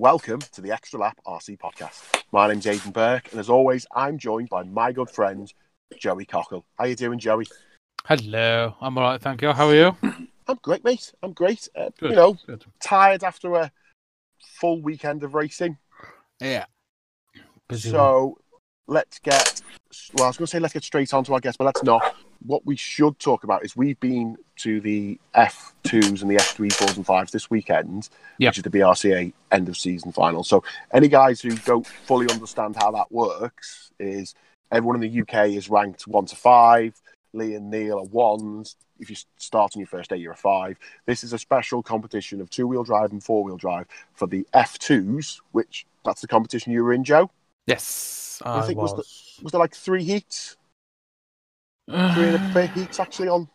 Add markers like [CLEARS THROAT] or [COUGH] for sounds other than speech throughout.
welcome to the Extra Lap RC podcast. My name's Aidan Burke, and as always, I'm joined by my good friend Joey Cockle. How are you doing, Joey? Hello, I'm all right, thank you. How are you? I'm great, mate. I'm great. Uh, Good, you know, good. tired after a full weekend of racing. Yeah. Busy one. So let's get. Well, I was going to say let's get straight on to our guest, but let's not. What we should talk about is we've been to the F2s and the F3, 4s, and 5s this weekend, Yep. which is the BRCA end of season final. So, any guys who don't fully understand how that works is everyone in the UK is ranked 1 to 5. Lee and Neil are ones. If you start on your first day, you're a five. This is a special competition of two wheel drive and four wheel drive for the F2s, which that's the competition you were in, Joe. yes, I I, think was was. Was there like three heats? Three and a [SIGHS] heats actually on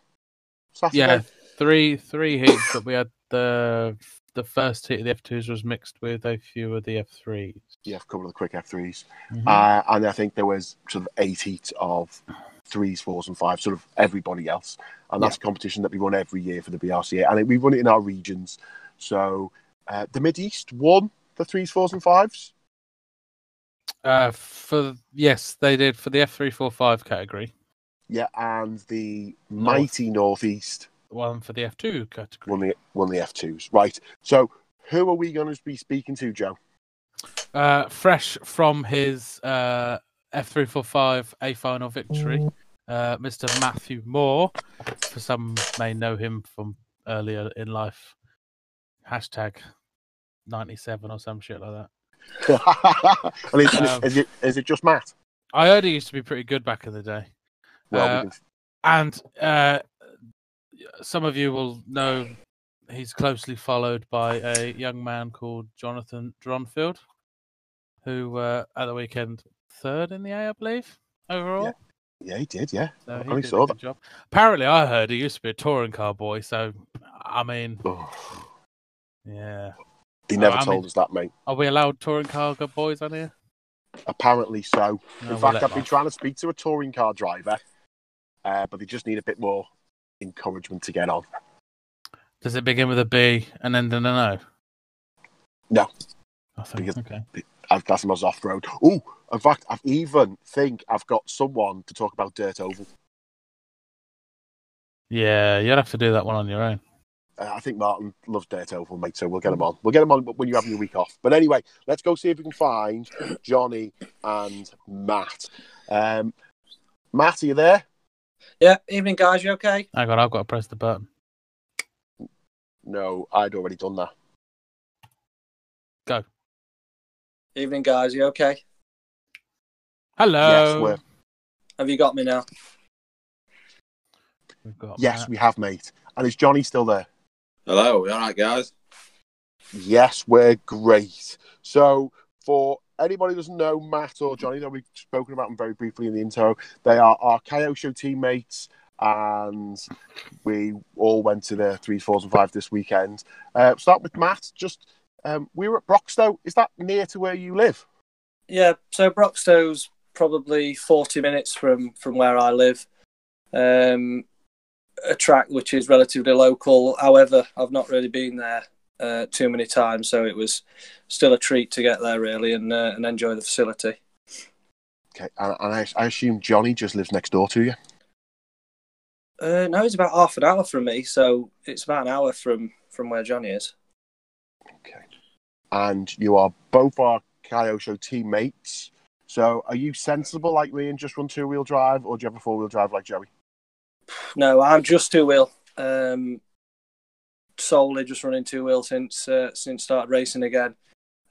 Saturday? yeah, three three heats, but we had the the first heat of the F twos was mixed with a few of the F threes. Yeah, a couple of the quick F3s. Mm-hmm. Uh, and I think there was sort of eight heats of threes, fours, and fives, sort of everybody else. And that's a competition that we run every year for the BRCA. And we run it in our regions. So uh, the Mid East won the threes, fours, and fives. Uh, for yes, they did for the F three four five category. Yeah, and the mighty Northeast One for the F two category. won the won the F2s. Right. So who are we going to be speaking to, Joe? Uh, fresh from his uh, F345 A final victory, uh, Mr. Matthew Moore. For some may know him from earlier in life. Hashtag 97 or some shit like that. [LAUGHS] and is, and is- Um, is it is it just Matt? I heard he used to be pretty good back in the day. Well, uh, we And uh, some of you will know he's closely followed by a young man called Jonathan Dronfield, who uh, at the weekend third in the A, I believe, overall. yeah, he did. Yeah. So he did saw good job. Apparently, I heard he used to be a touring car boy. So, I mean, Oh, yeah. they never I told mean- us that, mate. Are we allowed touring car boys on here? Apparently so. No, In we'll fact, I've been trying to speak to a touring car driver, uh, but they just need a bit more encouragement to get on. Does it begin with a B and end in an O? No. Nothing. Because- Okay. I've got them as off road. Oh, in fact, I've even think I've got someone to talk about Dirt Oval. Yeah, you'd have to do that one on your own. Uh, I think Martin loves Dirt Oval, mate, so we'll get him on. We'll get him on when you're having your week off. But anyway, let's go see if we can find Johnny and Matt. Um, Matt, are you there? Yeah, evening guys, you okay? Hang on, I've got to press the button. No, I'd already done that. Go. Evening guys, you okay? Hello. Yes, we're, Have you got me now? We've got yes, Matt. we have, mate. And is Johnny still there? Hello, you all right, guys? Yes, we're great. So, for anybody who doesn't know Matt or Johnny, that we've spoken about them very briefly in the intro, they are our Kyosho teammates, and we all went to the threes, fours, and five this weekend. Uh, start with Matt. Just um, we were at Broxtowe. Is that near to where you live? Yeah, so Broxtowe's probably 40 minutes from, from where I live. Um, a track which is relatively local. However, I've not really been there uh, too many times, so it was still a treat to get there really and uh, and enjoy the facility. Okay, and, and I, I assume Johnny just lives next door to you. Uh, no, it's about half an hour from me, so it's about an hour from from where Johnny is. Okay, and you are both our Kyosho teammates. So, are you sensible like me and just run two wheel drive, or do you have a four wheel drive like Joey? No, I'm just two wheel. Um, solely just running two wheel since uh, since started racing again.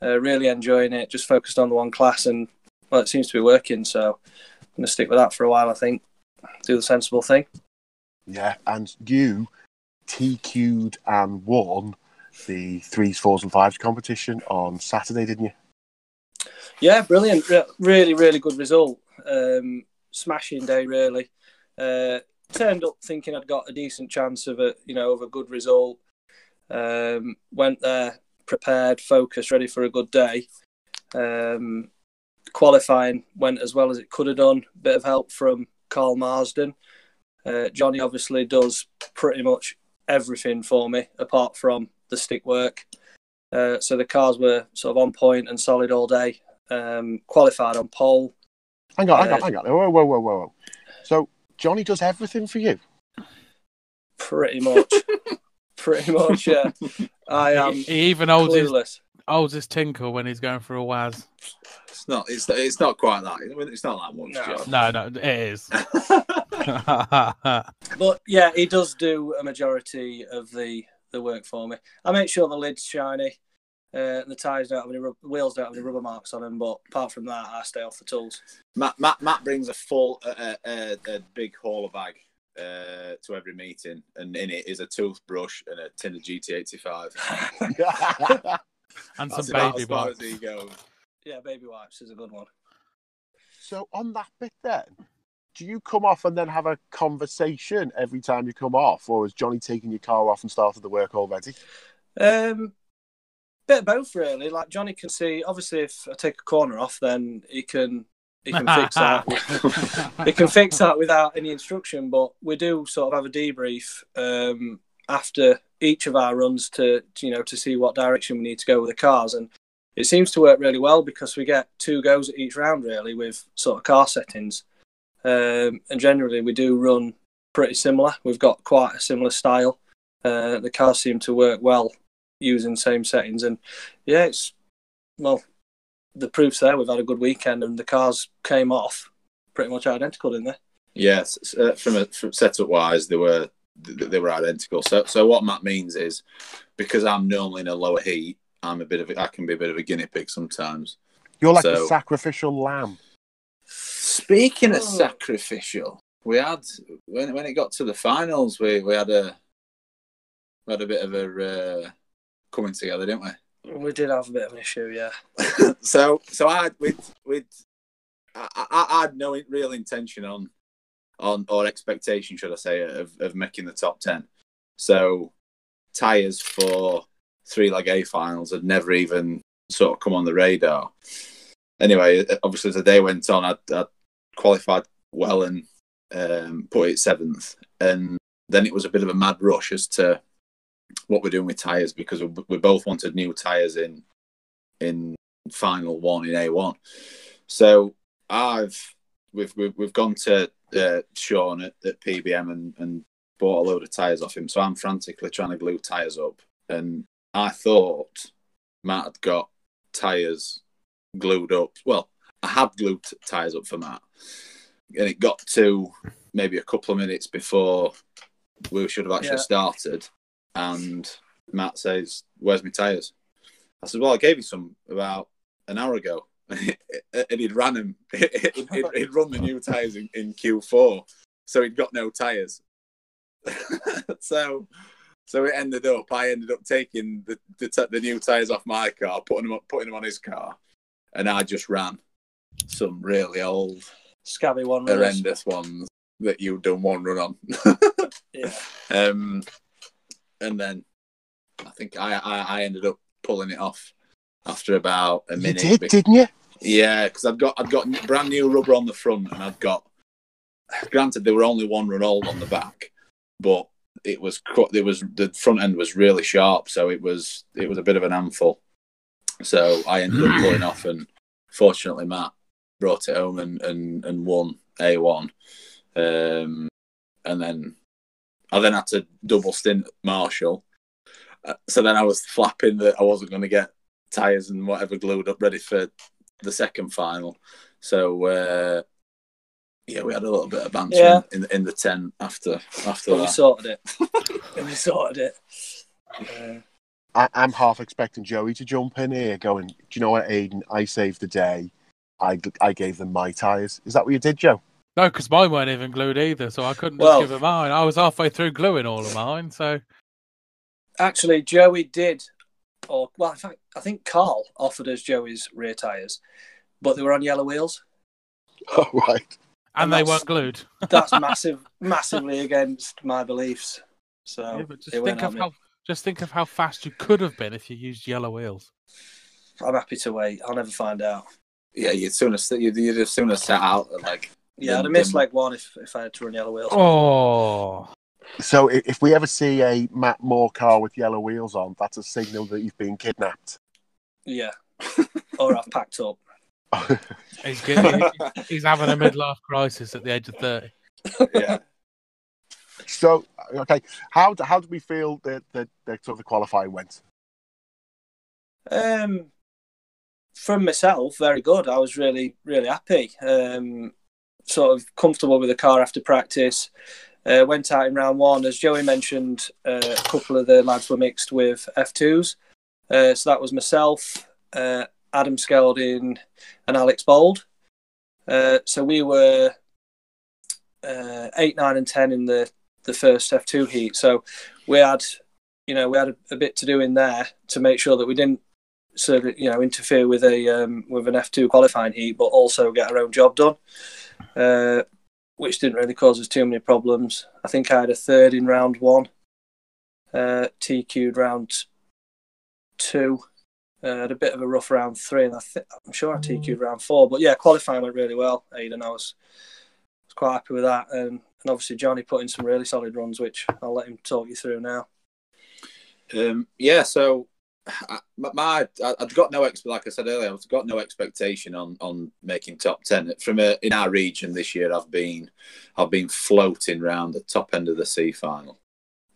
Uh, really enjoying it. Just focused on the one class, and well, it seems to be working. So I'm gonna stick with that for a while. I think. Do the sensible thing. Yeah, and you TQ'd and won the threes, fours, and fives competition on Saturday, didn't you? Yeah, brilliant. Re- really, really good result. Um, smashing day, really. Uh, turned up thinking I'd got a decent chance of a you know of a good result. Um, went there prepared, focused, ready for a good day. Um, qualifying went as well as it could have done. Bit of help from Carl Marsden. Uh, Johnny obviously does pretty much everything for me apart from the stick work. Uh, so the cars were sort of on point and solid all day. Um, qualified on pole. Hang on, hang on, Uh, hang on. Whoa, whoa, whoa, whoa, whoa. So Johnny does everything for you. Pretty much. [LAUGHS] Pretty much, yeah. [LAUGHS] I am he, he even holds his, clueless. holds his tinkle when he's going for a waz. It's not. It's it's not quite that. It's not that much. No. No, no, it is. [LAUGHS] [LAUGHS] But yeah, he does do a majority of the, the work for me. I make sure the lid's shiny. Uh, the tires don't have any rub- wheels don't have any rubber marks on them, but apart from that, I stay off the tools. Matt, Matt Matt brings a full uh, uh, a big hauler bag uh, to every meeting, and in it is a toothbrush and a tin of GT85. [LAUGHS] [LAUGHS] and That's some baby as far box. as he goes. Yeah, baby wipes is a good one. so on that bit then, do you come off and then have a conversation every time you come off, or is Johnny taking your car off and started the work already? Um, bit of both really. Like Johnny can see. Obviously, if I take a corner off, then he can he can fix that. [LAUGHS] he can fix that without any instruction. But we do sort of have a debrief um, after each of our runs to you know to see what direction we need to go with the cars, and it seems to work really well because we get two goes at each round really with sort of car settings, um, and generally we do run pretty similar. We've got quite a similar style. Uh, the cars seem to work well using same settings, and yeah, it's well the proof's there. We've had a good weekend, and the cars came off pretty much identical, didn't they? Yes, uh, from a from setup wise, they were th- they were identical. So so what Matt means is because I'm normally in a lower heat, I'm a bit of a, I can be a bit of a guinea pig sometimes. You're like the So- sacrificial lamb. Speaking of Oh. sacrificial, we had when when it got to the finals, we, we had a we had a bit of a uh, coming together, didn't we? We did have a bit of an issue, yeah. [LAUGHS] so so I with with I, I, had no real intention on on or expectation, should I say, of, of making the top ten. So tires for three leg A finals had never even sort of come on the radar. Anyway, obviously as the day went on, I, I qualified well and um, put it seventh, and then it was a bit of a mad rush as to what we're doing with tires because we, we both wanted new tires in in final one in A1. So I've we've we've, we've gone to uh, Sean at, at PBM and, and bought a load of tires off him. So I'm frantically trying to glue tires up, and I thought Matt had got tires glued up. Well, I had glued tires up for Matt, and it got to maybe a couple of minutes before we should have actually Yeah. started, and Matt says, "Where's my tires?" I said, "Well, I gave you some about an hour ago." [LAUGHS] and he'd ran him. [LAUGHS] He'd, he'd, he'd run the new tires in, in Q4, so he'd got no tires. [LAUGHS] so, so it ended up. I ended up taking the the, t- the new tires off my car, putting them up, putting them on his car, and I just ran some really old, Scabby one. runners. horrendous ones that you've done one run on. Yeah. Um, and then I think I, I, I ended up pulling it off after about a minute. You did, didn't you? Yeah, because I've got I've got brand new rubber on the front, and I've got. Granted, there were only one run old on the back, but it was it was the front end was really sharp, so it was it was a bit of an handful. So I ended up pulling off, and fortunately, Matt brought it home and and, and won a one, um, and then I then had to double stint Marshall. Uh, so then I was flapping that I wasn't going to get tires and whatever glued up ready for the second final. So uh, yeah, we had a little bit of banter Yeah. in, in the tent after after But we sorted it. [LAUGHS] we sorted it. Uh, I, I'm half expecting Joey to jump in here, going, "Do you know what, Aiden? I saved the day. I I gave them my tires. Is that what you did, Joe? No, because mine weren't even glued either, so I couldn't Well- just give her mine. I was halfway through gluing all of mine, so actually, Joey did, or well, in fact, I think Carl offered us Joey's rear tyres, but they were on yellow wheels. [LAUGHS] Oh right. and And they weren't glued. [LAUGHS] That's massive, massively against my beliefs. So Yeah, but just think at of me. how just think of how fast you could have been if you used yellow wheels. I'm happy to wait. I'll never find out. Yeah, you'd sooner you'd, you'd have sooner set out like Yeah, I'd have missed then- like one if, if I had to run yellow wheels. Oh, So i- if we ever see a Matt Moore car with yellow wheels on, that's a signal that you've been kidnapped. Yeah. [LAUGHS] or I've packed up. [LAUGHS] He's, getting, [LAUGHS] he's having a midlife crisis at the age of 30. yeah. So okay, how how do we feel that the, the sort of the qualifying went? Um, from myself, very good. I was really, really happy. Um, sort of comfortable with the car after practice. Uh, went out in round one, as Joey mentioned. Uh, a couple of the lads were mixed with F2s, uh, so that was myself, uh, Adam Skelding, and Alex Bold. Uh, so we were uh, eight, nine, and ten in the the first F2 heat. So we had, you know, we had a, a bit to do in there to make sure that we didn't sort of you know interfere with a um, with an F2 qualifying heat, but also get our own job done, uh, which didn't really cause us too many problems. I think I had a third in round one, uh, TQ'd round two, uh, had a bit of a rough round three, and I think I'm sure I TQ'd round four. But yeah, qualifying went really well, Aidan. I was was quite happy with that, and, and obviously Johnny put in some really solid runs, which I'll let him talk you through now. Um, yeah, so I, my I, I've got no ex- like I said earlier, I've got no expectation on on making top ten from a, in our region this year. I've been I've been floating around the top end of the C final.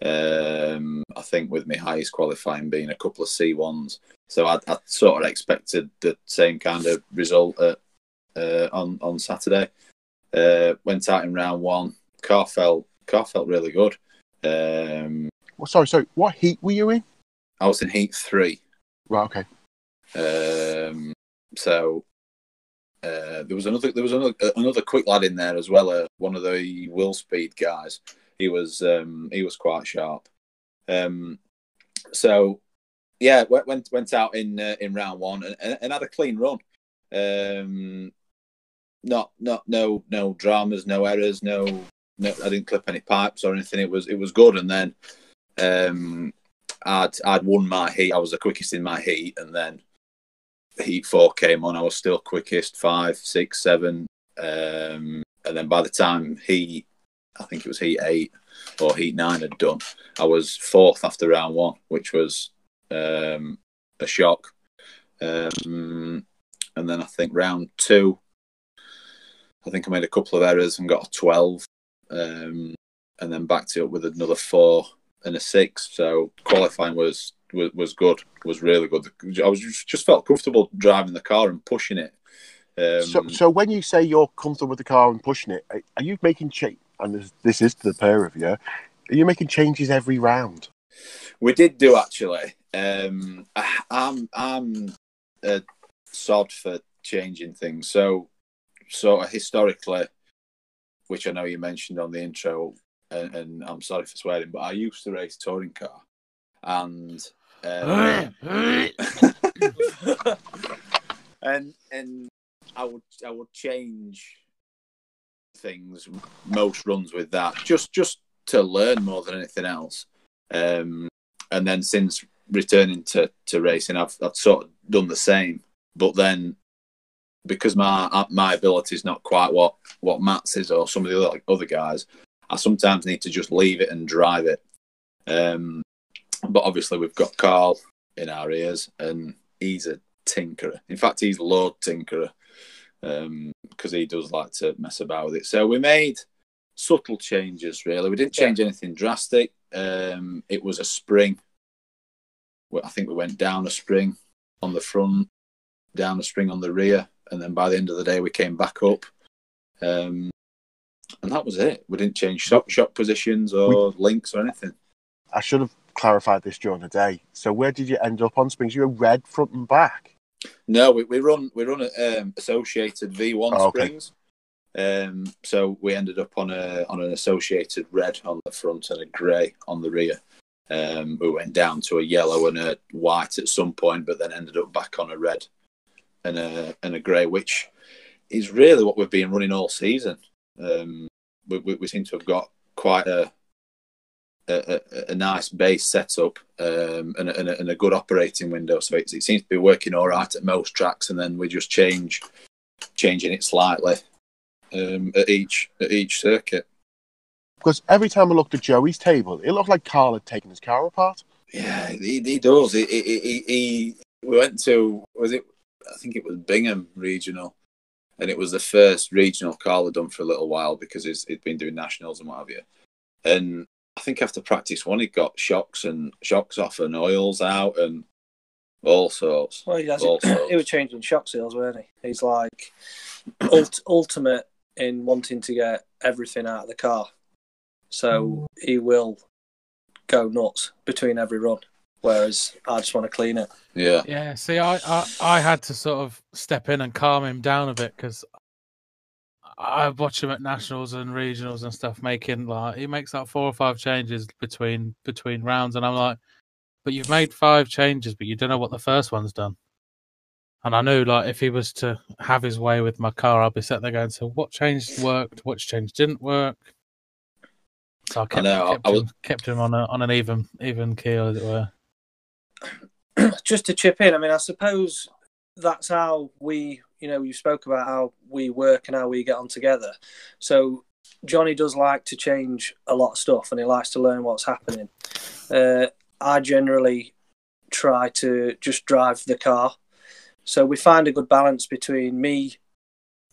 Um, I think with my highest qualifying being a couple of C ones, so I, I sort of expected the same kind of result at, uh, on on Saturday. Uh, went out in round one. Car felt car felt really good. Um, Well, sorry, sorry. What heat were you in? I was in heat three. Right, okay. Um, so uh, there was another there was another another quick lad in there as well. Uh, one of the Will Speed guys. He was um, he was quite sharp. Um, so yeah, went went, went out in uh, in round one and, and, and had a clean run. Um, not not no no dramas, no errors, no no. I didn't clip any pipes or anything. It was it was good. And then um, I'd I'd won my heat. I was the quickest in my heat, and then heat four came on. I was still quickest, five, six, seven, um, and then by the time heat, I think it was heat eight or heat nine had done, I was fourth after round one, which was um, a shock. Um, and then I think round two, I think I made a couple of errors and got a twelve, um, and then backed it up with another four and a six. So qualifying was was, was good, was really good. I was just, just felt comfortable driving the car and pushing it. Um, so, so when you say you're comfortable with the car and pushing it, are- you making change? And this, this is to the pair of you. Are you making changes every round? we did do actually. Um, I, I'm I'm a sod for changing things. So sort of historically, which I know you mentioned on the intro, and, and I'm sorry for swearing, but I used to race touring car, and um, [LAUGHS] and and I would I would change things most runs with that just just to learn more than anything else. Um, and then since returning to, to racing, I've I've sort of done the same. But then because my my ability is not quite what what Matt's is or some of the other, like, other guys, I sometimes need to just leave it and drive it. Um, but obviously we've got Carl in our ears, and he's a tinkerer. In fact, he's load tinkerer because he does like to mess about with it. So we made subtle changes. Really, we didn't change anything drastic. Um, it was a spring. I think we went down a spring on the front, down a spring on the rear, and then by the end of the day we came back up. Um, and that was it. We didn't change shock, shock positions or links or anything. I should have clarified this during the day. So where did you end up on springs? You were red front and back. No, we, we run we run um, associated V1 Oh, okay. springs. Um, so we ended up on a on an associated red on the front and a grey on the rear. Um, we went down to a yellow and a white at some point, but then ended up back on a red and a and a grey, which is really what we've been running all season. Um, we, we, we seem to have got quite a a, a, a nice base setup um, and, a, and, a, and a good operating window. So it, it seems to be working all right at most tracks, and then we just change changing it slightly um, at each at each circuit. Because every time I looked at Joey's table, it looked like Carl had taken his car apart. Yeah, he, he does. He, he, he, he, we went to, was it, I think it was Bingham Regional, and it was the first regional Carl had done for a little while because he'd been doing nationals and what have you. And I think after practice one, he got shocks and shocks off and oils out and all sorts. Well, he, all sorts. [CLEARS THROAT] he was changing shock seals, weren't he? He's like ult- ultimate in wanting to get everything out of the car. So he will go nuts between every run, whereas I just want to clean it. Yeah. Yeah, see, I, I, I had to sort of step in and calm him down a bit because I watch him at nationals and regionals and stuff, making like he makes like four or five changes between between rounds, and I'm like, but you've made five changes, but you don't know what the first one's done. And I knew like if he was to have his way with my car, I'd be sitting there going, so what changed worked, what change didn't work. So I kept, know, kept, I was- him, kept him on a on an even even keel, as it were. [CLEARS THROAT] just to chip in, I mean, I suppose that's how we, you know, you spoke about how we work and how we get on together. So Johnny does like to change a lot of stuff and he likes to learn what's happening. Uh, I generally try to just drive the car. So we find a good balance between me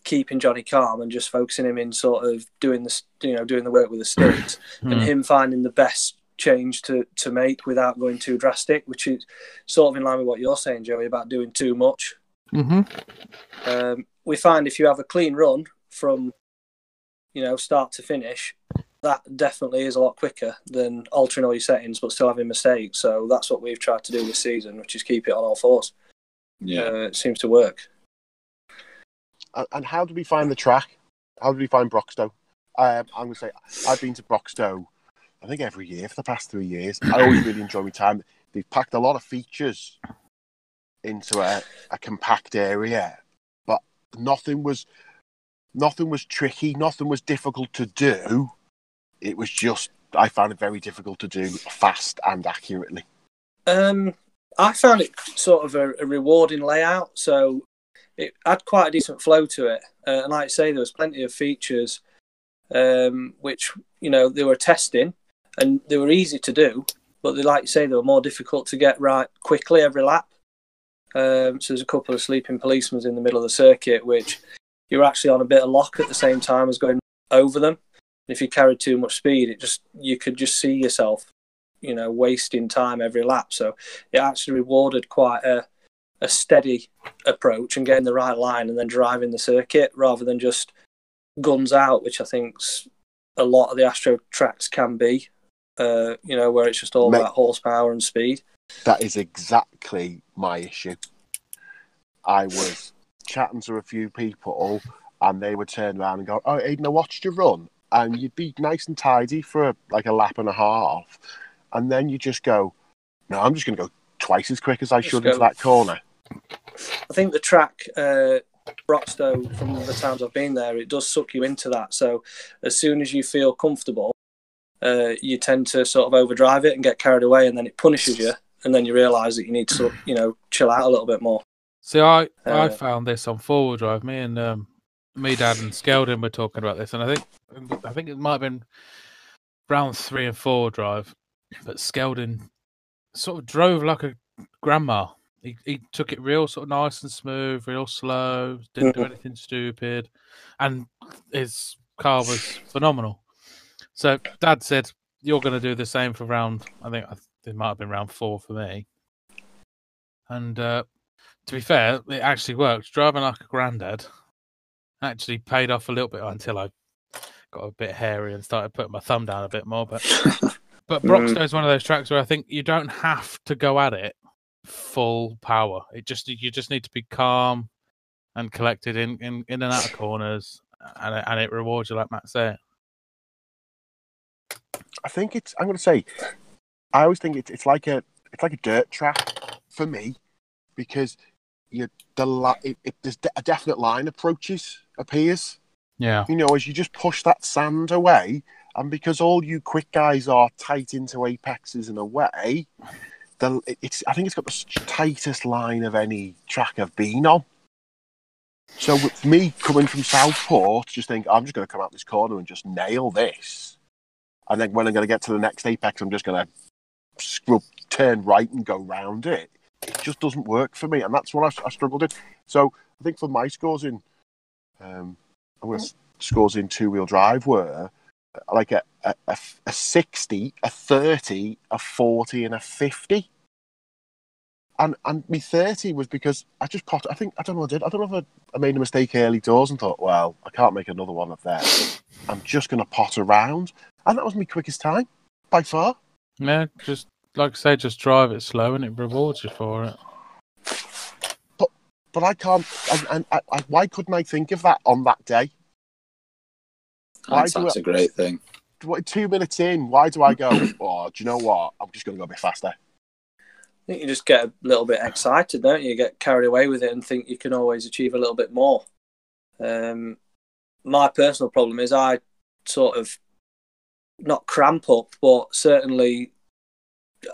keeping Johnny calm and just focusing him in sort of doing the, you know, doing the work with the sticks and Hmm. him finding the best change to, to make without going too drastic, which is sort of in line with what you're saying, Joey, about doing too much. Mm-hmm. Um, we find if you have a clean run from, you know, start to finish, that definitely is a lot quicker than altering all your settings but still having mistakes. So that's what we've tried to do this season, which is keep it on all fours. Yeah. Uh, it seems to work. And, and how did we find the track? How did we find Broxtowe? Um, I'm going to say I've been to Broxtowe, I think every year for the past three years. I always really enjoy my time. They've packed a lot of features into a, a compact area, but nothing was nothing was tricky. Nothing was difficult to do. It was just I found it very difficult to do fast and accurately. Um, I found it sort of a, a rewarding layout, so it had quite a decent flow to it. Uh, and like I say, there was plenty of features um, which you know they were testing, and they were easy to do, but they, like you say, they were more difficult to get right quickly every lap. Um, so there's a couple of sleeping policemen in the middle of the circuit, which you're actually on a bit of lock at the same time as going over them. If you carried too much speed, it just you could just see yourself you know wasting time every lap so it actually rewarded quite a, a steady approach and getting the right line and then driving the circuit rather than just guns out which i think's a lot of the astro tracks can be uh, you know where it's just all Mate. about horsepower and speed That is exactly my issue. I was chatting to a few people, and they would turn around and go, "Oh, Aiden, I watched you run, and you'd be nice and tidy for a, like a lap and a half, and then you just go, no, I'm just going to go twice as quick as I Just should go. into that corner." i think the track uh, Broxtowe, from the times i've been there it does suck you into that so as soon as you feel comfortable uh, you tend to sort of overdrive it and get carried away and then it punishes you and then you realize that you need to sort- you know chill out a little bit more See, I, I Uh, found this on four wheel drive. Me and um, me, Dad, and Skelding were talking about this, and I think I think it might have been round three and four drive, but Skelding sort of drove like a grandma. He he took it real sort of nice and smooth, real slow, didn't do Mhm. anything stupid, and his car was phenomenal. So Dad said, "You're going to do the same for round." I think it might have been round four for me, and. uh to be fair, it actually worked. Driving like a granddad actually paid off a little bit until I got a bit hairy and started putting my thumb down a bit more. But [LAUGHS] but Mm. Broxtowe is one of those tracks where I think you don't have to go at it full power. It just you just need to be calm and collected in in, in and out of corners, and it, and it rewards you, like Matt said. I think it's. I'm going to say. I always think it's it's like a it's like a dirt track for me, because you the li- it, it, there's a definite line approaches appears. Yeah, You know, as you just push that sand away, and because all you quick guys are tight into apexes and away, the it's I think it's got the tightest line of any track I've been on. So with me coming from Southport, just think I'm just going to come out this corner and just nail this. And then when I'm going to get to the next apex, I'm just going to scrub, turn right and go round it. It just doesn't work for me, and that's what I, I struggled. So I think for my scores in, um, scores in two wheel drive were uh, like a, a, a, a 60, a 30, a 40, and a 50. And and me 30 was because I just pot I think I don't know I did. I don't know if I, I made a mistake early doors and thought, well, I can't make another one of that. I'm just gonna pot around. And that was my quickest time by far. Yeah, just like I say, just drive it slow and it rewards you for it. But but I can't and, and I, I, why couldn't I think of that on that day? That's, do that's I- a great thing. What, two minutes in, why do I go, [CLEARS THROAT] oh, do you know what? I'm just gonna go a bit faster. I think you just get a little bit excited, don't you? You get carried away with it and think you can always achieve a little bit more. Um, my personal problem is I sort of not cramp up, but certainly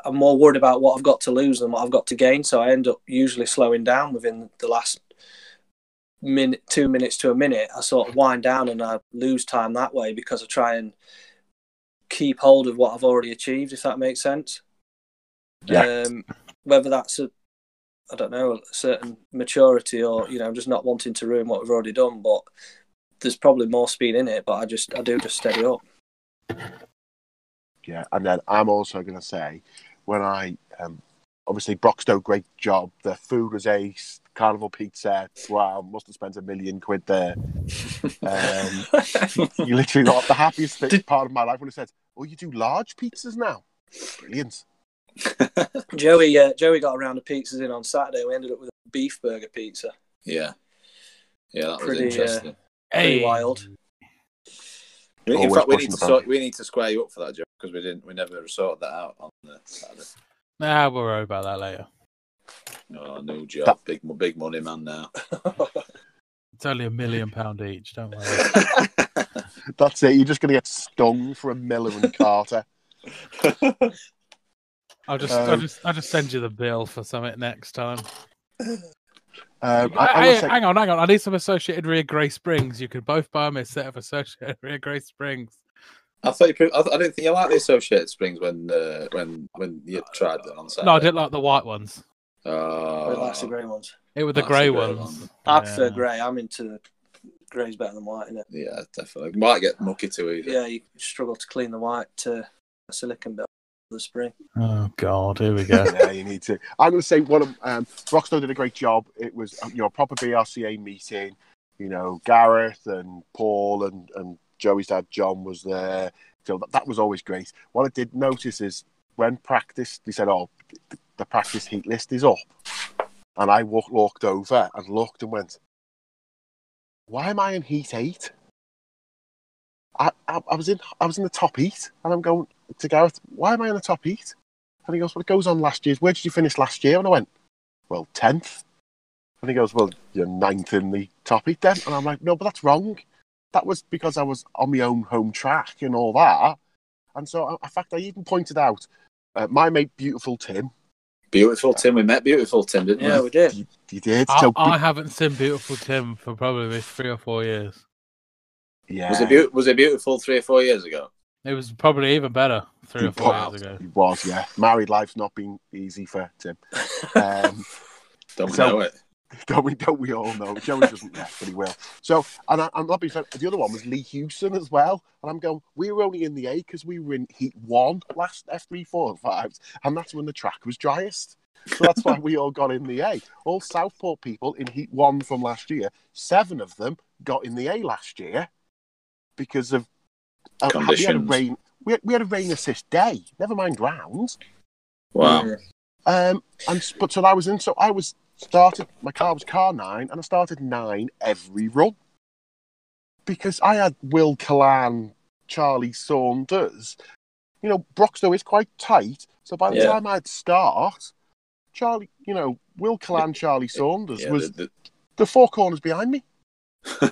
I'm more worried about what I've got to lose than what I've got to gain. So I end up usually slowing down within the last minute, two minutes to a minute. I sort of wind down and I lose time that way because I try and keep hold of what I've already achieved, if that makes sense. Yeah. Um, whether that's a, I don't know, a certain maturity or you know just not wanting to ruin what we've already done. But there's probably more speed in it. But I just I do just steady up. Yeah, and then I'm also going to say when I um, obviously Broxtowe, great job. The food was ace. Carnival pizza, wow, must have spent a million quid there. Um, [LAUGHS] you literally got the happiest thing, Did- part of my life when it said, "Oh, you do large pizzas now." Brilliant. [LAUGHS] Joey uh, Joey got a round of pizzas in on Saturday. We ended up with a beef burger pizza. Yeah. Yeah, that was Pretty, uh, interesting. Pretty wild. In fact, we need to sort, we need to square you up for that, Joe, because we didn't we never sorted that out on the Saturday. Nah, we'll worry about that later. Oh, no job, That- big big money man now. It's only a million pound each. Don't worry. [LAUGHS] That's it. You're just going to get stung for a Miller and Carter. I'll just, I'll Um, just, I'll just send you the bill for something next time. [LAUGHS] Um, I, I Hey, will say, hang on, hang on. I need some Associated Rear Grey Springs. You could both buy me a set of Associated [LAUGHS] Rear Grey Springs. I thought you. pre- I, th- I didn't think you liked the Associated Springs when uh, when when you tried them on Saturday. No, I didn't like the white ones. I like the Oh, grey ones. It were the grey ones. one. I prefer Yeah. grey. I'm into grey's better than white, innit? yeah, definitely. Might get mucky too either. Yeah, you struggle to clean the white uh, silicon bit of the spring. Oh God, here we go. [LAUGHS] yeah, you need to. I'm going to say one of um, Broxtowe did a great job. It was you know a proper BRCA meeting. You know, Gareth and Paul and and Joey's dad John was there. So that, that was always great. What I did notice is when practice, they said, "Oh, the, the practice heat list is up," and I walk, walked over and looked and went, "Why am I in heat eight? I, I I was in I was in the top heat, and I'm going to Gareth. Why am I in the top heat? And he goes, Well, it goes on last year's. Where did you finish last year? And I went, Well, 10th. And he goes, Well, you're ninth in the top heat then. And I'm like, No, but that's wrong. That was because I was on my own home track and all that. And so, in fact, I even pointed out uh, my mate, Beautiful Tim. Beautiful Tim. We met Beautiful Tim, didn't Yeah, we? Yeah, we did. You, you did. I, so, I haven't seen Beautiful Tim for probably three or four years. yeah. Was it beau- was it beautiful three or four years ago? It was probably even better three or four Wow. years ago. It was, yeah. Married life's not been easy for Tim. [LAUGHS] Um, Don't we So- know it? [LAUGHS] Don't we? Don't we all know? Joey doesn't yet, but he will. So, and I, I'm not being fair. The other one was Lee Hewson as well, and I'm going. We were only in the A because we were in Heat One last F three, four, and fives, and that's when the track was driest. So that's why we all got in the A. All Southport people in Heat One from last year, seven of them got in the A last year because of uh, we had a rain. We had, we had a rain assist day. Never mind rounds. Wow. Yeah. Um, and but so I was in. So I was started. My car was car nine, and I started nine every run because I had Will Callan, Charlie Saunders. You know, Broxtowe is quite tight, so by the Yeah. time I'd start, Charlie, you know, Will Callan, Charlie Saunders Yeah, was the- the four corners behind me. [LAUGHS]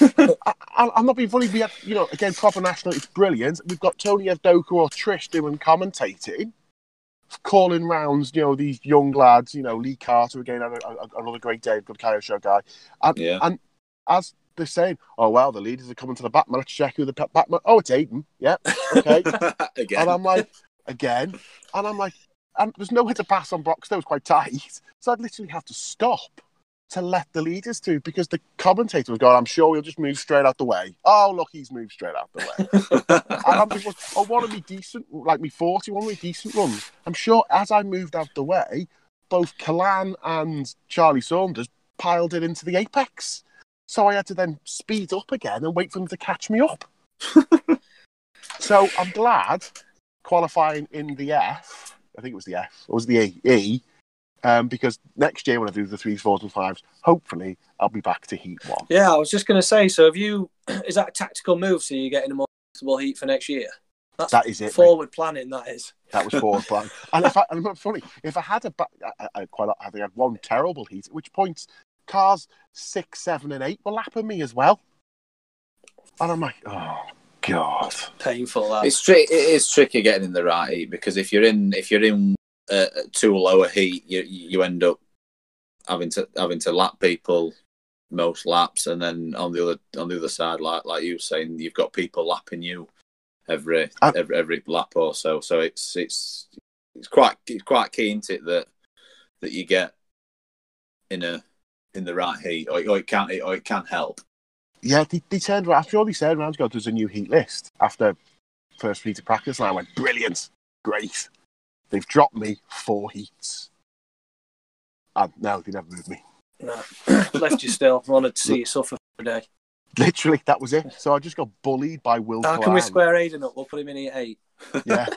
I, I'm not being funny. We had, you know, again, proper national. It's brilliant. We've got Tony Evdoka or Trish doing commentating, calling rounds. You know, these young lads. You know, Lee Carter again had a, a, another great day. Good Kyosho guy. And, Yeah. and as they're saying, "Oh well, the leaders are coming to the back. Let's check who the pa- backman." Oh, it's Aiden. Yeah, okay. [LAUGHS] Again. and I'm like, again, and I'm like, and there's nowhere to pass on Broxtowe. It was quite tight, so I'd literally have to stop to let the leaders through because the commentator was going, "I'm sure we'll just move straight out the way." Oh, look, he's moved straight out the way. [LAUGHS] and I'm oh, one of me decent, like me 40, one of me decent runs. I'm sure as I moved out the way, both Callan and Charlie Saunders piled it into the apex. So I had to then speed up again and wait for them to catch me up. [LAUGHS] so I'm glad qualifying in the F, I think it was the F, or was the E, e um, because next year when I do the threes, fours, and fives, hopefully I'll be back to heat one. Yeah, I was just going to say. So, have you? [CLEARS THROAT] Is that a tactical move? So you're getting a more comfortable heat for next year? That's That is it. mate. forward planning. That is. That was forward [LAUGHS] plan. And if I, and it's funny, if I had a, ba- I, I, quite, a- I think I had one terrible heat, at which points cars six, seven, and eight were lapping me as well. And I'm like, oh god. Painful. That. It's tri- it is tricky getting in the right heat because if you're in if you're in uh, too low a heat, you you end up having to having to lap people most laps, and then on the other on the other side, like like you were saying, you've got people lapping you every I- every, every lap or so. So it's it's it's quite it's quite key, isn't it, that that you get in a in the right heat, or, or it can or it can help. Yeah, they, they turned around. After all, they said around to go, there's a new heat list after first heat of practice. And I went, brilliant, great. They've dropped me four heats. And no, they never moved me. No. [CLEARS THROAT] Left you still. Wanted to see you suffer for a day. Literally, that was it. So I just got bullied by Will How can we square Aiden up? We'll put him in at eight. Yeah. [LAUGHS]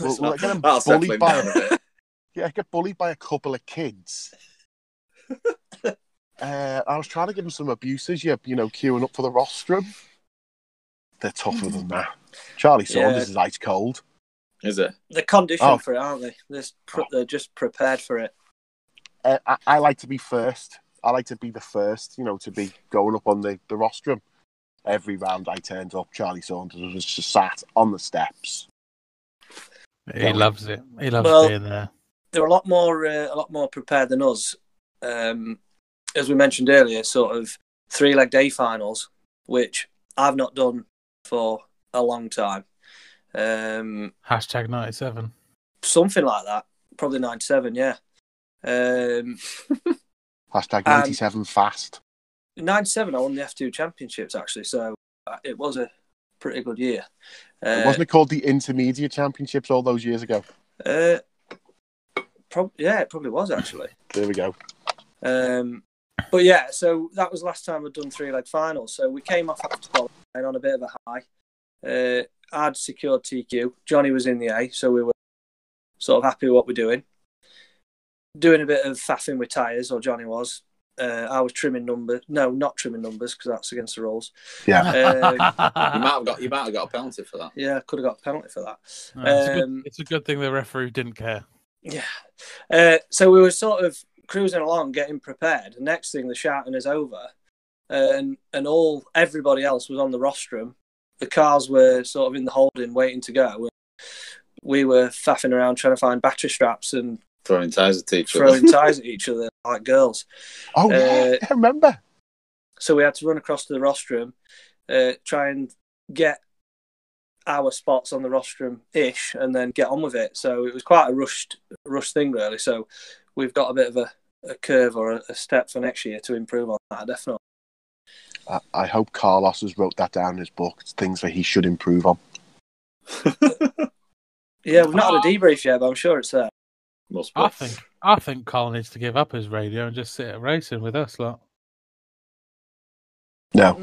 Well, well, get him bullied him by a. [LAUGHS] Yeah, I get bullied by a couple of kids. [LAUGHS] uh, I was trying to give them some abuses, yeah, you know, queuing up for the rostrum. They're tougher than that. Charlie Saunders Yeah. is ice cold. Is it? They're conditioned Oh. for it, aren't they? They're, just pre- they're just prepared for it. Uh, I, I like to be first. I like to be the first, you know, to be going up on the, the rostrum. Every round I turned up, Charlie Saunders was just sat on the steps. He Yeah. loves it. He loves Well- being there. They're a lot more, uh, a lot more prepared than us. Um, as we mentioned earlier, sort of three-leg day finals, which I've not done for a long time. Um, Hashtag 97. something like that. Probably ninety-seven. Yeah. Um, Hashtag Um, 97 fast. ninety-seven. I won the F two championships actually, so uh, it was a pretty good year. Uh, Wasn't it called the Intermediate Championships all those years ago? Uh, prob- yeah, it probably was actually. [LAUGHS] There we go. Um, but yeah, so that was last time we'd done three leg finals. So we came off after qualifying on a bit of a high. Uh, I'd secured TQ. Johnny was in the A, so we were sort of happy with what we're doing. Doing a bit of faffing with tyres, or Johnny was. Uh, I was trimming numbers. No, not trimming numbers because that's against the rules. Yeah. Uh, You might have got you might have got a penalty for that. yeah, could have got a penalty for that. No, it's, a good, Um, it's a good thing the referee didn't care. Yeah. Uh, so we were sort of cruising along, getting prepared. The next thing, the shouting is over, and and all everybody else was on the rostrum. The cars were sort of in the holding, waiting to go. We were faffing around trying to find battery straps and Throwing ties at each other. throwing [LAUGHS] ties at each other like girls. Oh, yeah, Uh, I remember. So we had to run across to the rostrum, uh, try and get our spots on the rostrum ish, and then get on with it. So it was quite a rushed, rushed thing, really. So we've got a bit of a, a curve or a, a step for next year to improve on that, definitely. I, I hope Carlos has wrote that down in his book. It's things that he should improve on. [LAUGHS] Yeah, we've not had a debrief yet, but I'm sure it's there. Must be. I think I think Colin needs to give up his radio and just sit at racing with us lot. No.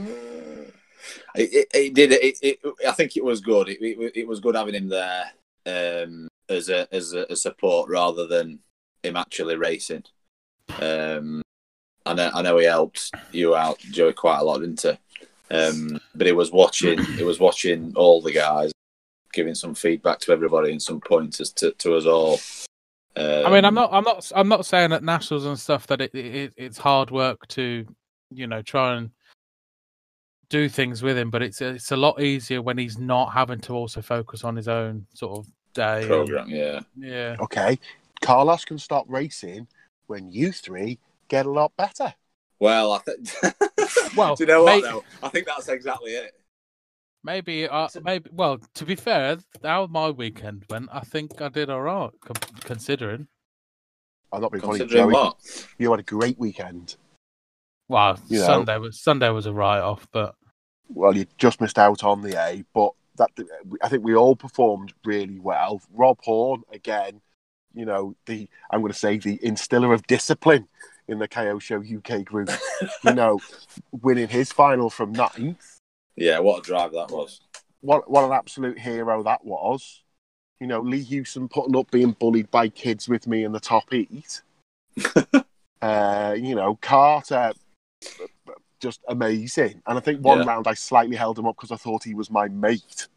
It, it, it did. It, it, I think it was good. It, it, it was good having him there um, as a as a, a support rather than him actually racing. Um, I know I know he helped you out, Joey, quite a lot, didn't he? Um, but it was watching. It was watching all the guys, giving some feedback to everybody and some pointers to, to us all. Um, I mean, I'm not, I'm not, I'm not saying at nationals and stuff that it, it it's hard work to, you know, try and do things with him, but it's it's a lot easier when he's not having to also focus on his own sort of day. and- program. Yeah, yeah, Okay. Carlos can stop racing when you three get a lot better. Well, I think [LAUGHS] Well, Do you know what may- though? I think that's exactly it. Maybe, uh, maybe. Well, to be fair, how my weekend went, I think I did all right, com- considering. I'm not being Considering Joey. what? You had a great weekend. Well, You know. Sunday was Sunday was a write off, but Well, you just missed out on the A, but that I think we all performed really well. Rob Horn again, you know the I'm going to say the instiller of discipline in the Kyosho UK group. you know, winning his final from ninth. Yeah, what a drive that was. What what an absolute hero that was. You know, Lee Hewson putting up being bullied by kids with me in the top eight. [LAUGHS] uh, you know, Carter just amazing. And I think one Yeah. round I slightly held him up because I thought he was my mate.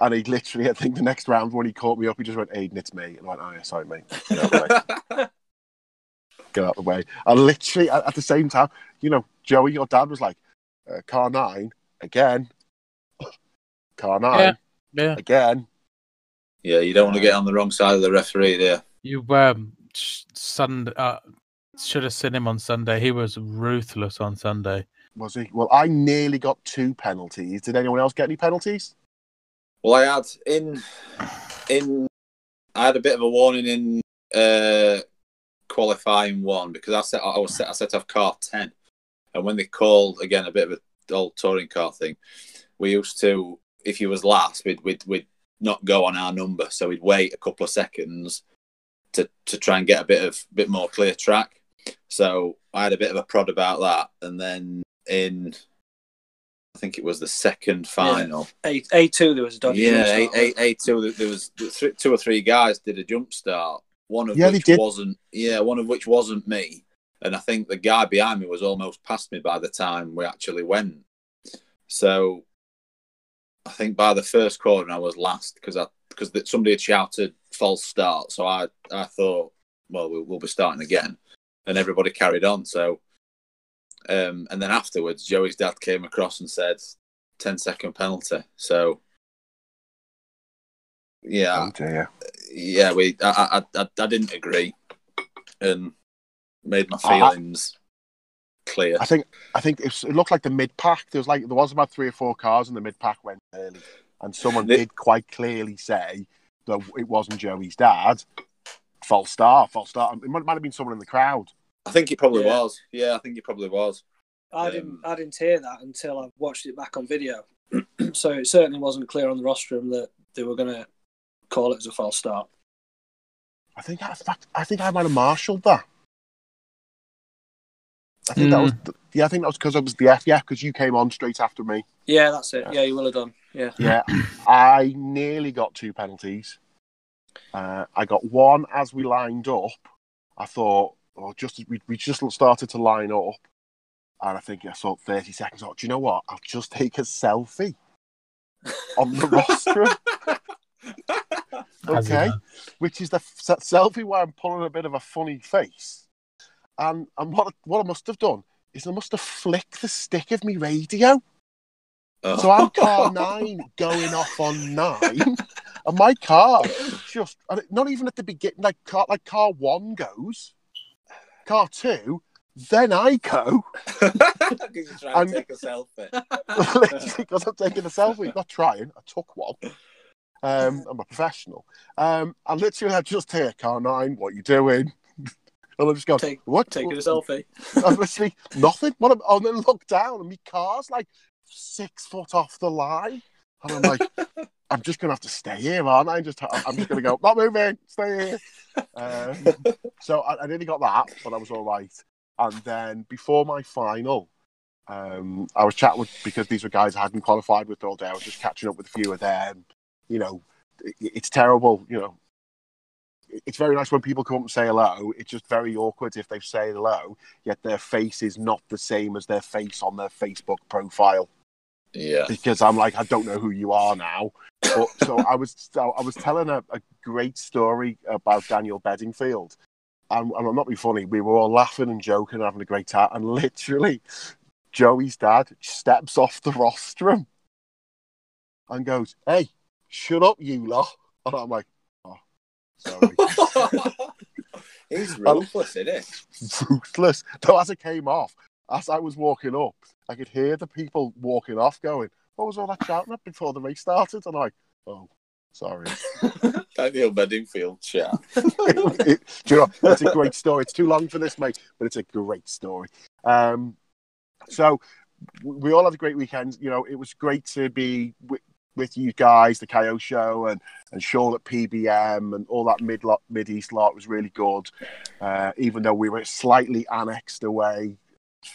And he literally, I think the next round when he caught me up, he just went, Aiden, it's me. And I went, oh, yeah, sorry, mate. [LAUGHS] Get out of the way. [LAUGHS] Get out of the way. And literally, at, at the same time, you know, Joey, your dad was like, uh, car nine, again. [LAUGHS] Car nine, yeah, again. yeah, you don't want to get on the wrong side of the referee there. you um Sunday uh, should have seen him on Sunday. He was ruthless on Sunday. Was he? Well, I nearly got two penalties. Did anyone else get any penalties? Well, I had in in I had a bit of a warning in uh, qualifying one because I set I was set I set off car ten, and when they called again a bit of a old touring car thing, we used to if you was last we'd we'd, we'd not go on our number, so we'd wait a couple of seconds to to try and get a bit of bit more clear track. So I had a bit of a prod about that, and then in I think it was the second final. A A two there was a. Yeah, jump eight, start. eight, eight, two. There was th- two or three guys did a jump start. One of Yeah, which wasn't. Yeah, one of which wasn't me. And I think the guy behind me was almost past me by the time we actually went. So I think by the first corner I was last because I because somebody had shouted false start. So I I thought, well, we'll, we'll be starting again, and everybody carried on. So. Um, and then afterwards, Joey's dad came across and said, 10 second penalty. So yeah, Oh. Yeah, we I, I I I didn't agree and made my I- feelings clear. I think I think it's, it looked like the mid pack. There was like there was about three or four cars, and the mid pack went early. And someone The- did quite clearly say that it wasn't Joey's dad. False start, false start. It might, might have been someone in the crowd. I think it probably Yeah. was. Yeah, I think it probably was. I Um, didn't I didn't hear that until I watched it back on video. [CLEARS THROAT] so it certainly wasn't clear on the rostrum that they were going to call it as a false start. I think in fact I think I might have marshalled that. I think that was yeah. I think that was because I was the F. Yeah, because you came on straight after me. Yeah, that's it. Yeah, you will have done. Yeah. Yeah, [CLEARS THROAT] I nearly got two penalties. Uh, I got one as we lined up. I thought, oh, just we, we just started to line up, and I think I saw 30 seconds. Oh, do you know what? I'll just take a selfie [LAUGHS] on the rostrum. [LAUGHS] Okay, uh, which is the f- selfie where I'm pulling a bit of a funny face. And and what what I must have done is I must have flicked the stick of me radio. Oh. So I'm car oh. nine going off on nine, and my car just not even at the beginning. Like car like car one goes, car two, then I go. [LAUGHS] Because you're trying to take a selfie. [LAUGHS] Because I'm taking a selfie, not trying. I took one. Um, I'm a professional. Um, and literally, I just here, car nine. What you doing? [LAUGHS] And I'm just go, Take- what? Taking a [LAUGHS] selfie. [LAUGHS] I'm literally nothing. What? Am, and then look down, and my car's like six foot off the line, and I'm like, I'm just gonna have to stay here, aren't I? I'm just, I'm just gonna go, not moving, stay here. Um, so I, I nearly got that, but I was all right. And then before my final, um, I was chatting with because these were guys I hadn't qualified with all day. I was just catching up with a few of them. You know, it's terrible. You know, it's very nice when people come up and say hello. It's just very awkward if they say hello, yet their face is not the same as their face on their Facebook profile. Yeah. Because I'm like, I don't know who you are now. But so I was, I was telling a, a great story about Daniel Bedingfield, and, and I'm not being funny. We were all laughing and joking, and having a great time, and literally, Joey's dad steps off the rostrum and goes, "Hey, shut up, you lot!" And I'm like, "Oh, sorry." [LAUGHS] [LAUGHS] He's ruthless, isn't he? ruthless. Though as it came off, as I was walking up, I could hear the people walking off going, "What was all that shouting at before the race started?" And I, oh, sorry. [LAUGHS] Daniel Bedingfield chat. It- do you know, it's a great story. It's too long for this, mate, but it's a great story. Um, so we all had a great weekend. You know, it was great to be with, you guys, the Kyosho, and and Sean at PBM, and all that mid mid east lot was really good. Uh, even though we were slightly annexed away,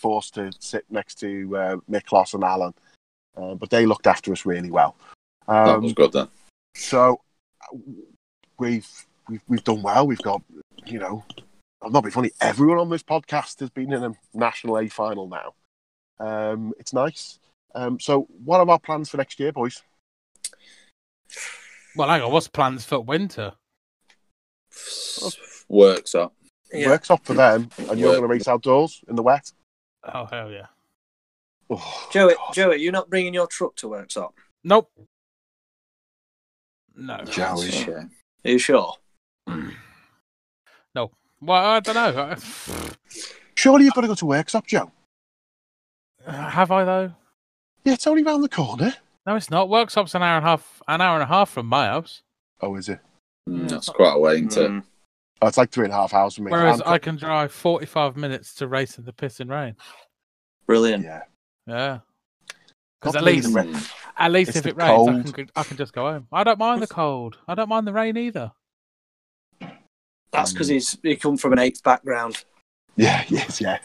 forced to sit next to uh, Miklos and Alan, uh, but they looked after us really well. That Um, was good then. so we've we've we've done well. We've got you know, I'm not being funny. Everyone on this podcast has been in a national A final now. Um, it's nice. Um, so what are our plans for next year, boys? Well, hang on. What's plans for winter? Works up. Yeah. Works up for them, and you're Work. going to race outdoors in the wet. Oh hell yeah. Oh, Joey, God. Joey, you're not bringing your truck to workshop. Nope. No. Joey. That's a shame. Are you sure? Hmm. no. Well, I don't know. Surely you've got to go to works up, Joe. Uh, have I though? Yeah, it's only round the corner. No, it's not. Workshop's an hour and a half. An hour and a half from my house. Oh, is it? Mm, that's quite a way into. Mm. Oh, it's like three and a half hours for me. Whereas I'm- I can drive forty-five minutes to race in the pissing rain. Brilliant. yeah. Yeah. Because at least, the Mm. at least It's if it rains, I can, I can just go home. I don't mind the cold. I don't mind the rain either. That's because he's he come from an eighth background. Yeah, [LAUGHS] yes, yeah.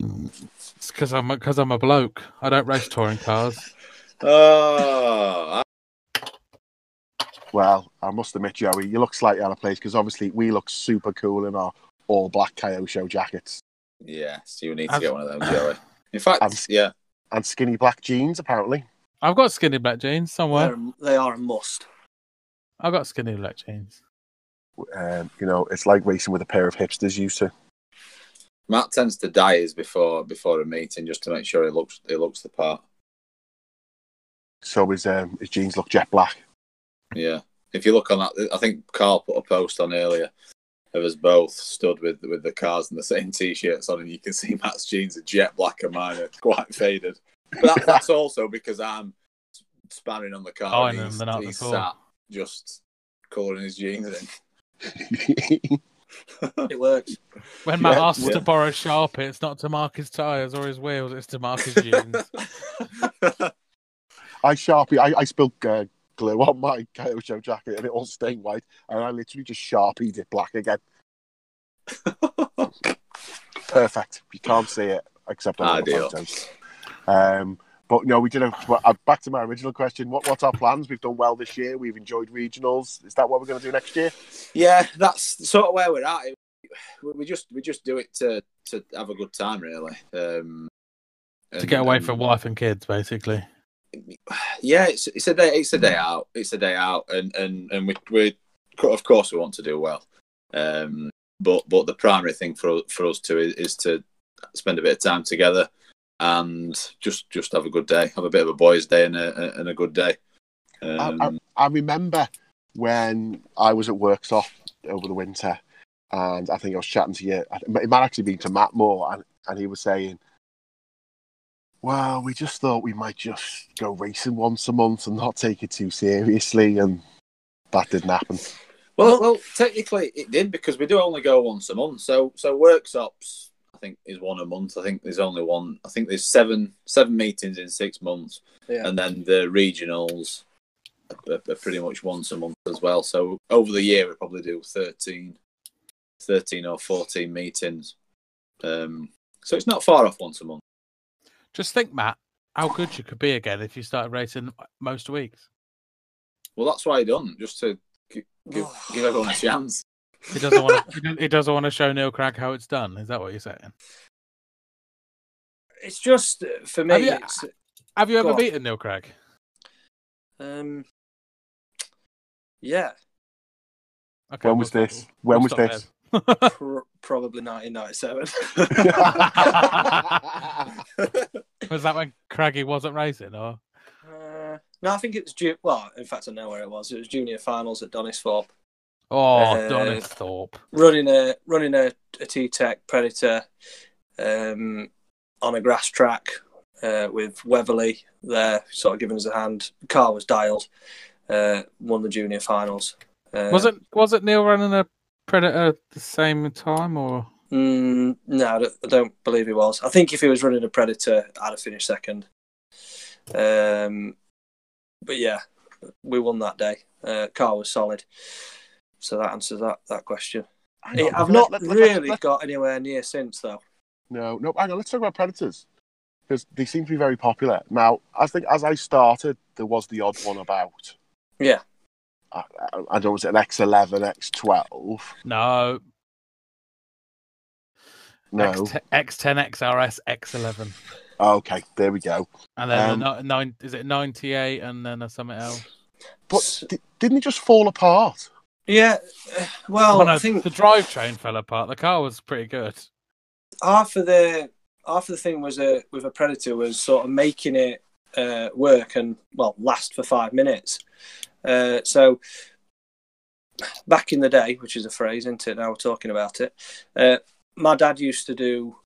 It's because I'm because I'm a bloke. I don't race touring cars. Oh, Well, I must admit, Joey, you look slightly out of place because obviously we look super cool in our all black Kyosho jackets yes, you need to I've- get one of them, Joey. In fact, I've- yeah, and skinny black jeans, apparently. I've got skinny black jeans somewhere. They're, a- they are a must. I've got skinny black jeans. Um, you know, it's like racing with a pair of hipsters used to. Matt tends to dye his before before a meeting just to make sure he looks he looks the part. So his um, his jeans look jet black. Yeah. If you look on that, I think Carl put a post on earlier of us both stood with with the cars and the same t-shirts on, and you can see Matt's jeans are jet black and mine are quite faded. But that, that's [LAUGHS] also because I'm spanning on the car. Oh, and and he's, then out he's before. sat just colouring his jeans in. [LAUGHS] It works. When Matt Yeah, asks yeah. to borrow Sharpie, it's not to mark his tyres or his wheels, it's to mark his jeans. [LAUGHS] I sharpie. I, I spilled uh, glue on my Kyosho jacket and it all stained white, and I literally just sharpied it black again. [LAUGHS] Perfect. You can't see it except on the Ideal. photos. Um, but no, we did. A, well, uh, back to my original question. What what's our plans? We've done well this year. We've enjoyed regionals. Is that what we're going to do next year? yeah, that's sort of where we're at. We- We just we just do it to to have a good time, really. Um, to and- get away and- from wife and kids, basically. Yeah, it's it's a day it's a day out. It's a day out, and and and we we of course we want to do well. Um, but but the primary thing for for us to is, is to spend a bit of time together and just just have a good day, have a bit of a boys' day and a and a good day. Um, I, I, I remember when I was at Workshop over the winter, and I think I was chatting to you. It might actually be to Matt Moore, and, and he was saying, "Well, we just thought we might just go racing once a month and not take it too seriously," and that didn't happen. Well, well, technically it did because we do only go once a month. So, so workshops, I think, is one a month. I think there's only one. I think there's seven seven meetings in six months, Yeah. and then the regionals are, are pretty much once a month as well. So over the year we probably do 13, 13 or fourteen meetings. Um, so it's not far off once a month. Just think, Matt, how good you could be again if you started racing most weeks. Well, that's why I done just to give, give everyone a chance. He doesn't want [LAUGHS] to. he doesn't want to show Neil Cragg how it's done. Is that what you're saying? It's just uh, for me. Have you- It's Have you ever on. beaten Neil Cragg? um, yeah, Okay, When was we'll- this? When we'll was stop this? there. Pr- probably 1997. [LAUGHS] [LAUGHS] was that when Craggy wasn't racing, or Uh, no, I think it was. Ju- well, in fact, I know where it was. It was junior finals at Donisthorpe. oh, Uh, Donisthorpe? running a running a, a T Tech Predator, um, on a grass track uh, with Weatherly there, sort of giving us a hand. The car was dialed. Uh, won the junior finals. Uh, Was it was it Neil running a Predator at the same time or? Mm, no, I don't, believe he was. I think if he was running a Predator, I'd have finished second. Um, but yeah, we won that day. Uh, car was solid, so that answers that that question. Hang I've not let- let- really let- got anywhere near since though. No, no. Hang on. Let's talk about predators because they seem to be very popular now. I think as I started, there was the odd one about. Yeah. I, I, I don't know, was it an X11, X12? No, No. X10, X10 XRS X11, okay, there we go. and then Um, a ni- nine is it 98 and then a something else? But di- didn't it just fall apart? Yeah, well, Oh, no, I think the drivetrain fell apart. The car was pretty good. half of the half of the thing was a with a predator was sort of making it uh, work and well last for five minutes. Uh, so back in the day, which is a phrase, isn't it? Now we're talking about it. Uh, my dad used to do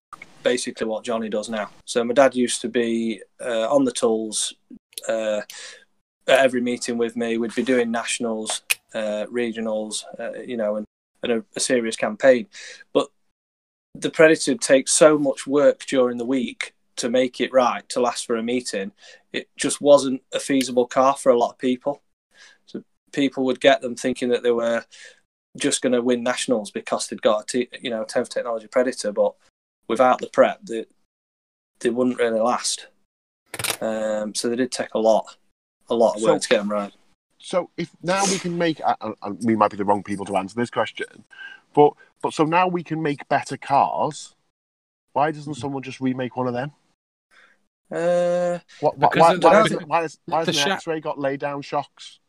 basically what Johnny does now. So my dad used to be uh, on the tools uh, at every meeting with me. We'd be doing nationals, uh, regionals, uh, you know, and, and a, a serious campaign. But the Predator takes so much work during the week to make it right to last for a meeting. It just wasn't a feasible car for a lot of people. So people would get them thinking that they were just going to win nationals because they'd got a t- you know 10th technology Predator, but without the prep, they they wouldn't really last. Um, so they did take a lot, a lot of work So- to get them right. So if now we can make, and and we might be the wrong people to answer this question, but but so now we can make better cars. Why doesn't someone just remake one of them? Uh, What, why, Because why, it- why, the- has, why, has, why the hasn't the X-ray got lay down shocks?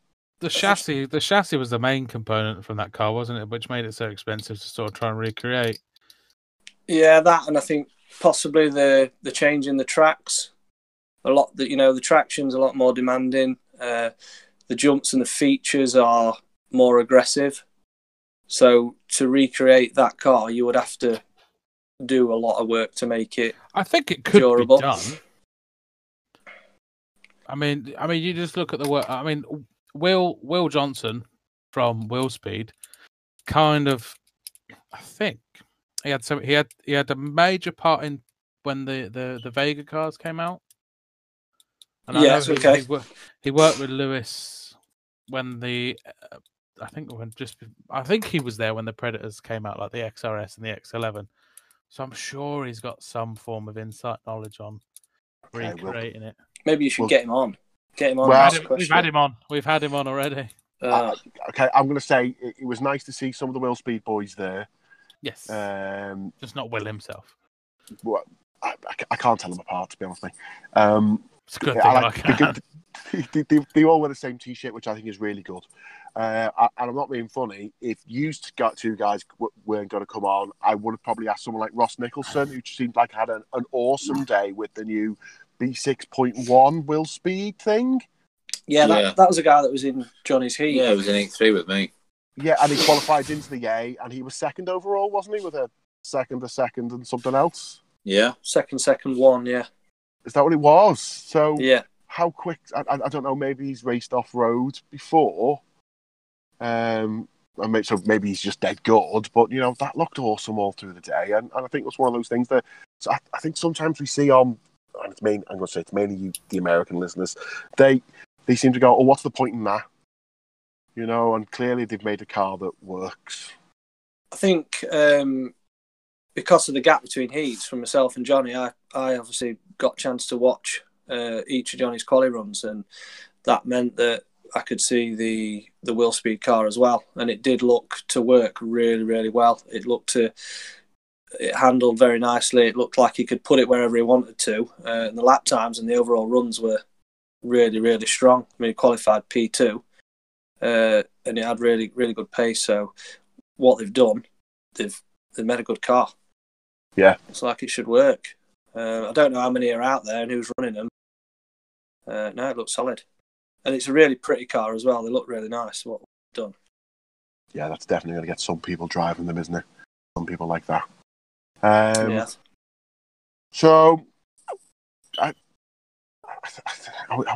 The chassis, the chassis was the main component from that car, wasn't it? Which made it so expensive to sort of try and recreate. Yeah, that, and I think possibly the the change in the tracks. A lot that you know, the traction's a lot more demanding. Uh, the jumps and the features are more aggressive. So to recreate that car, you would have to do a lot of work to make it. I think it could Durable. be done. I mean, I mean, you just look at the work. I mean, Will Will Johnson from Will Speed, kind of, I think he had some. He had he had a major part in when the the the Vega cars came out. I Yes, he, okay. He, he worked with Lewis when the. Uh, I think when just I think he was there when the Predators came out, like the XRS and the X11. So I'm sure he's got some form of insight knowledge on Okay, well- recreating it. Maybe you should Well- get him on. Get him on. Well- We've had, him, we've had him on. We've had him on already. Uh, Okay, I'm going to say it, it was nice to see some of the Will Speed boys there. Yes, Um, just not Will himself. well, I, I I can't tell them apart, to be honest with me. Um, It's a good thing I I, can. they, they, they, they all wear the same T-shirt, which I think is really good. Uh, I- and I'm not being funny. If you got two guys w- weren't going to come on, I would have probably asked someone like Ross Nicholson, who seemed like had an, an awesome day with the new B6.1 Will Speed thing. yeah, that, Yeah. that was a guy that was in Johnny's Heat. Yeah, it was in 8-3 with me. Yeah, and he qualified into the A, and he was second overall, wasn't he? With a second, a second, and something else. Yeah. Second, second one. Yeah, Is that what it was? So yeah. how quick? I, I I don't know. Maybe he's raced off road before. Um, and may- so maybe he's just dead good. But you know that looked awesome all through the day, and, and I think it's one of those things that so I, I think sometimes we see on. And it's main. I'm going to say it's mainly you, the American listeners. They they seem to go, "Oh, what's the point in that?" You know, and clearly they've made a car that works. I think um, because of the gap between heats from myself and Johnny, I, I obviously got a chance to watch uh, each of Johnny's quali runs, and that meant that I could see the the wheel speed car as well, and it did look to work really, really well. It looked to it handled very nicely. It looked like he could put it wherever he wanted to, uh, and the lap times and the overall runs were really, really strong. I mean, he qualified P two, uh, and it had really, really good pace. So what they've done, they've they've made a good car. Yeah. it's like it should work. Uh, I don't know how many are out there and who's running them. Uh, no, it looks solid, and it's a really pretty car as well. They look really nice. What we've done. Yeah, that's definitely going to get some people driving them, isn't it? Some people like that. Um, yeah, So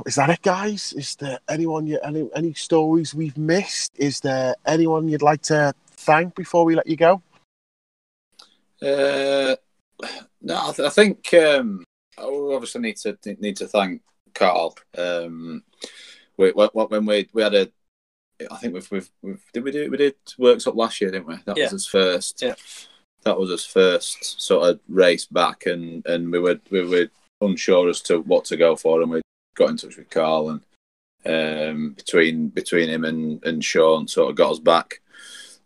is that it, guys? Is there anyone you any any stories we've missed? Is there anyone you'd like to thank before we let you go? Uh, no, I, th- I think um, we obviously need to need to thank Carl. Um, we, when we we had a, I think we've we've, we've did we do we did works up last year, didn't we? That Yeah. was his first. Yeah. That was his first sort of race back, and and we were we were unsure as to what to go for, and we got in touch with Carl, and um, between between him and and Sean, sort of got us back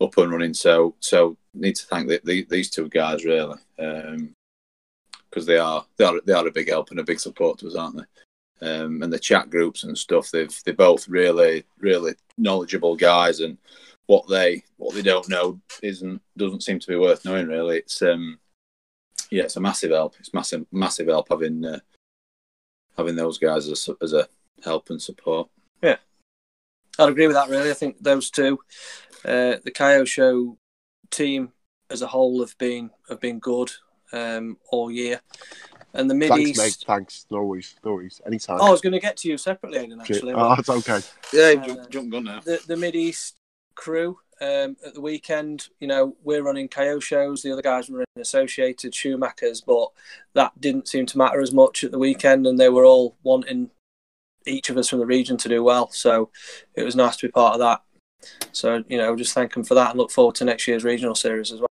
up and running. So so need to thank the, the, these two guys really, because they are they are they are a big help and a big support to us, aren't they? Um, and the chat groups and stuff, they've they're both really really knowledgeable guys, and what they what they don't know isn't doesn't seem to be worth knowing really. It's um yeah, it's a massive help. It's massive massive help having uh, having those guys as a, as a help and support. Yeah, I'd agree with that. Really, I think those two, uh, the Kyosho team as a whole, have been have been good um, all year, and the Mid East. Thanks, East. mate. Thanks. No worries. No worries. Anytime. Oh, I was going to get to you separately, Aidan. Actually, oh, [LAUGHS] it's okay. Yeah, Uh, jump, jump gun now. the the Mid East crew um, at the weekend. You know, we're running Kyoshos. The other guys were running Associated Schumachers, but that didn't seem to matter as much at the weekend, and they were all wanting each of us from the region to do well. So it was nice to be part of that. So you know, just thank them for that, and look forward to next year's regional series as well.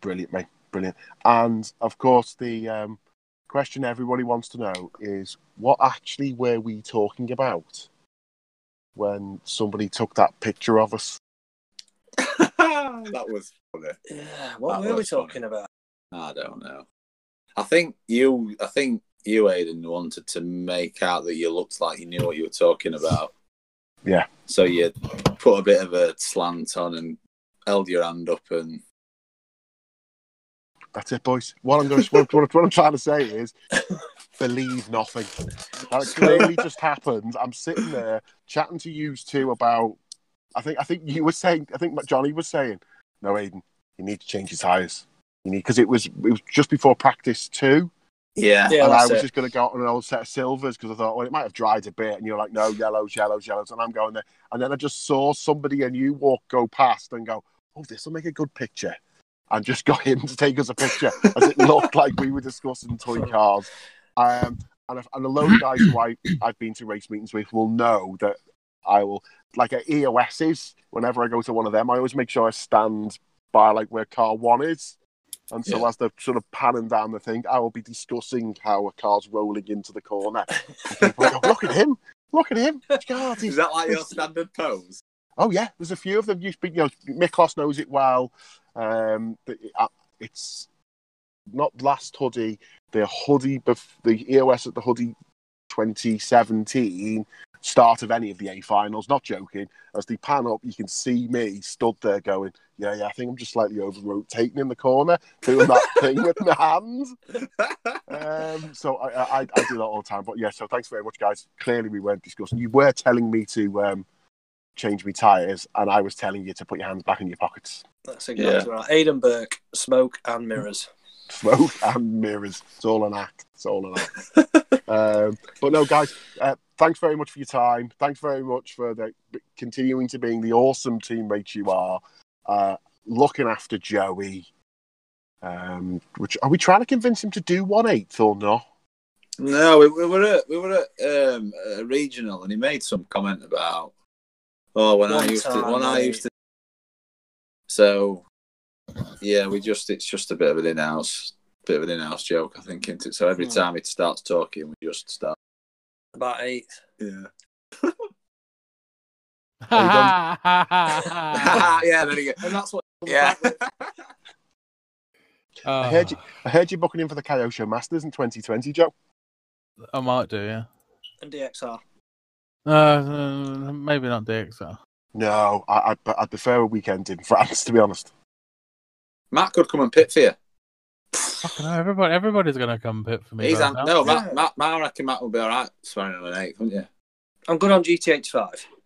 Brilliant, mate. Brilliant. And of course, the um, question everybody wants to know is what actually were we talking about when somebody took that picture of us? that was funny. Yeah, what That were we was funny. talking about? I don't know. I think you, I think you, Aidan, wanted to make out that you looked like you knew what you were talking about. Yeah. So you put a bit of a slant on and held your hand up and That's it, boys. What I'm going to, what, what, what I'm trying to say is, [LAUGHS] believe nothing. That clearly just happened. I'm sitting there chatting to you two about. I think I think you were saying. I think Johnny was saying, "No, Aiden, you need to change your tires. You need because it was it was just before practice two, yeah, Yeah, and I was it. just going to go on an old set of silvers because I thought, well, it might have dried a bit, and you're like, no, yellows, yellows, yellows, and I'm going there, and then I just saw somebody and you walk go past and go, oh, this will make a good picture, and just [LAUGHS] got him to take us a picture as it looked like we were discussing toy cars, um, and a, and a load of guys who I [CLEARS THROAT] I've been to race meetings with will know that I will like at EOS's whenever I go to one of them, I always make sure I stand by like where car one is. And so Yeah. as they're sort of panning down the thing, I will be discussing how a car's rolling into the corner. Go, [LAUGHS] look at him, look at him. God, Is that like your standard pose? Oh yeah, there's a few of them. You speak, you know, Miklos knows it well. Um, uh, it's not last Hudy, the Hudy, bef- the EOS at the Hudy 2017 start of any of the A finals. Not joking. As they pan up, you can see me stood there going, "Yeah, yeah, I think I'm just slightly over rotating in the corner, doing that [LAUGHS] thing with my hands." [LAUGHS] Um, so I, I, I do that all the time. But yeah, so thanks very much, guys. Clearly, we weren't discussing. You were telling me to um, change me tires, and I was telling you to put your hands back in your pockets. That's exactly right. Aidan Burke, smoke and mirrors. Smoke and mirrors. It's all an act. It's all an act. [LAUGHS] um, but no, guys, uh, thanks very much for your time. Thanks very much for the continuing to being the awesome teammates you are. Uh, looking after Joey. Um, which are we trying to convince him to do one eighth or not? No, we, we were at we were at um, a regional, and he made some comment about oh when I One used to time, when I used to. So yeah, we just it's just a bit of an in-house bit of an in-house joke, I think, isn't it? So every Hmm. time it starts talking, we just start. About eight. Yeah, I [LAUGHS] yeah. There you go. And that's what. [LAUGHS] Yeah. I heard you. I heard you booking in for the Kyosho Masters in 2020, Joe. I might do, yeah. And DXR. Uh, maybe not DXR. No, I, I'd, I'd prefer a weekend in France, to be honest. Matt could come and pit for you. Fucking hell, everybody, everybody's gonna come pit for me. He's by on, now. no, Yeah. Matt, Matt, Matt, I reckon Matt will be all right swearing on an eighth, wouldn't you? I'm good on GT85.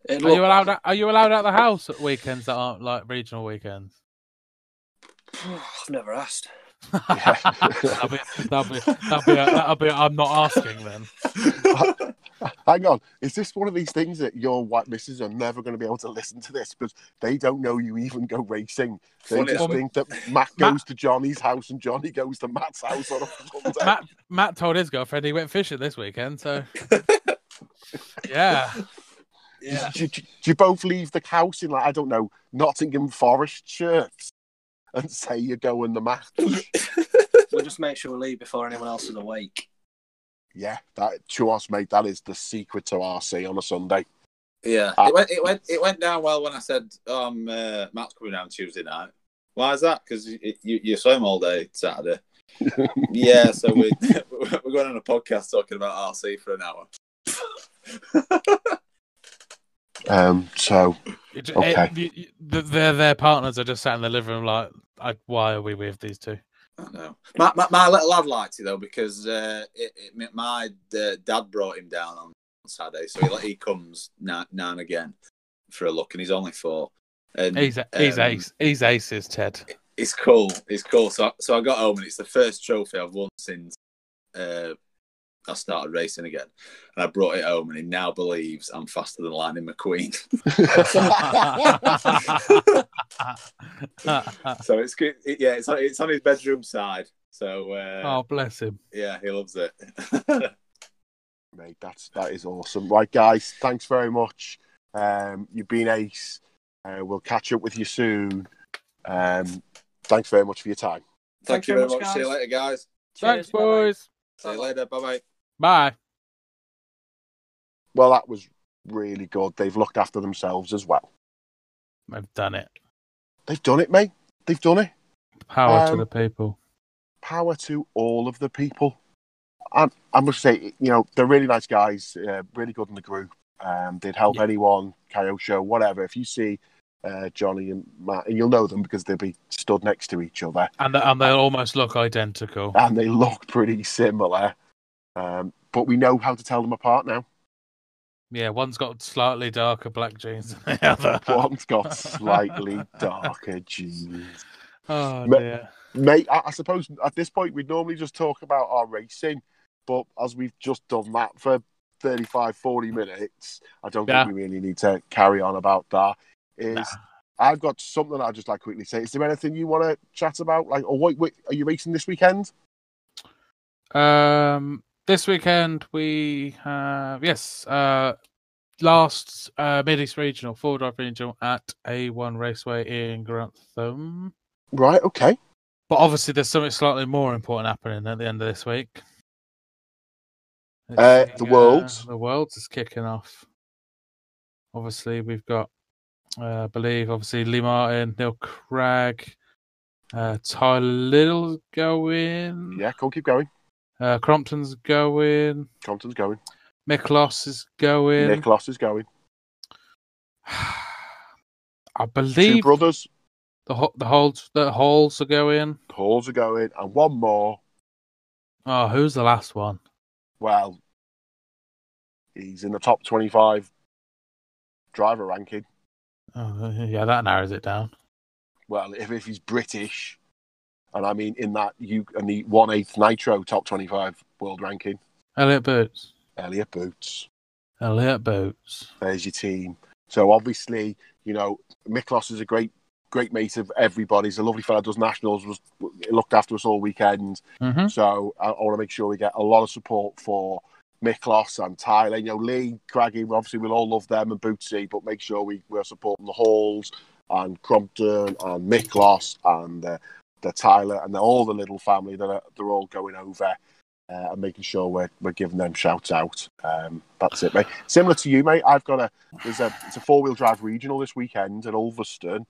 Are you looked- allowed? Are you allowed out the house at weekends that aren't like regional weekends? [SIGHS] I've never asked. [LAUGHS] That'll be that'll be that'll be, that'll be I'm not asking then. [LAUGHS] [LAUGHS] Hang on, is this one of these things that your white misses are never going to be able to listen to this because they don't know you even go racing? They Funny, just I- think that Matt Matt- goes to Johnny's house and Johnny goes to Matt's house on a Sunday. Matt Matt told his girlfriend he went fishing this weekend, so [LAUGHS] yeah. Yeah. Do, do- do you both leave the house in like I don't know Nottingham Forest shirts and say you're going the match? [LAUGHS] We'll just make sure we leave before anyone else is awake. Yeah, that to us, mate. That is the secret to RC on a Sunday. Yeah, Ah. it went it went it went down well when I said um uh, Matt's coming down Tuesday night. Why is that? Because you, you you saw him all day Saturday. [LAUGHS] yeah, so we [LAUGHS] we're going on a podcast talking about RC for an hour. [LAUGHS] Um, so It, ju- Okay. it- you- you- the- their their partners are just sat in the living room like, I, why are we with these two? I know. My, my, my little lad liked it though because uh, it, it, my uh, dad brought him down on Saturday, so he, he comes now, now and again for a look, and he's only four. And He's he's um, ace. He's aces, Ted. It's cool. It's cool. So, so I got home, and it's the first trophy I've won since uh, I started racing again. And I brought it home, and he now believes I'm faster than Lightning McQueen. [LAUGHS] so it's good. It, yeah, it's on, it's on his bedroom side. So uh, oh, bless him. yeah, he loves it. [LAUGHS] mate, that's that is awesome. Right, guys, thanks very much. Um, you've been ace. Uh, we'll catch up with you soon. Um, thanks very much for your time. Thank Thanks you very very much, much. See you later, guys. Thanks, Cheers, bye-bye. boys. See you later. Bye bye. Bye. Well, that was really good. They've looked after themselves as well. I've done it. They've done it, mate. They've done it. Power to Um, the people. Power to all of the people. I, I must say, you know, they're really nice guys, uh, really good in the group. Um, they'd help Yeah. anyone, Kyosho, whatever. If you see uh, Johnny and Matt, and you'll know them because they'll be stood next to each other, And they- and they almost look identical. and they look pretty similar. Um, but we know how to tell them apart now. Yeah, one's got slightly darker black jeans than the other. [LAUGHS] One's got [LAUGHS] slightly darker jeans. [LAUGHS] Oh dear. Mate, I, I suppose at this point we'd normally just talk about our racing, but as we've just done that for 35, 40 minutes, I don't Yeah. think we really need to carry on about that. Is Nah. I've got something I'd just like quickly say. Is there anything you want to chat about? Like, or wait, wait, are you racing this weekend? Um, this weekend we have yes, uh, last uh, Mid East Regional, four drive regional at A1 Raceway in Grantham. Right, okay. But obviously, there's something slightly more important happening at the end of this week. Uh, the Worlds. the Worlds is kicking off. Obviously, we've got, uh, I believe, obviously Lee Martin, Neil Cragg, uh, Ty Little going. Yeah, cool, keep going. Uh, Crompton's going. Crompton's going. Miklos is going. Nicholas is going. [SIGHS] I Two believe brothers, the ho- the holds the holes are going. Halls are going, and one more. Oh, who's the last one? Well, he's in the top 25 driver ranking. Oh, yeah, that narrows it down. well, if, if he's British, and I mean in that you and the one eighth Nitro top twenty five world ranking, Elliott Boots. Elliott Boots, Elliott Boots. there's your team. So obviously, you know, Miklos is a great, great mate of everybody's. A lovely fellow. Does nationals was looked after us all weekend. hmm So I, I want to make sure we get a lot of support for Miklos and Tyler. You know, Lee, Craggy, obviously we'll all love them and Bootsy, but make sure we, we're supporting the Halls and Crompton and Miklos and uh, the Tyler and the, all the little family that are they're all going over uh, and making sure we're, we're giving them shouts out. Um, that's it, mate. Similar to you, mate. I've got a there's a it's a four wheel drive regional this weekend at Ulverston.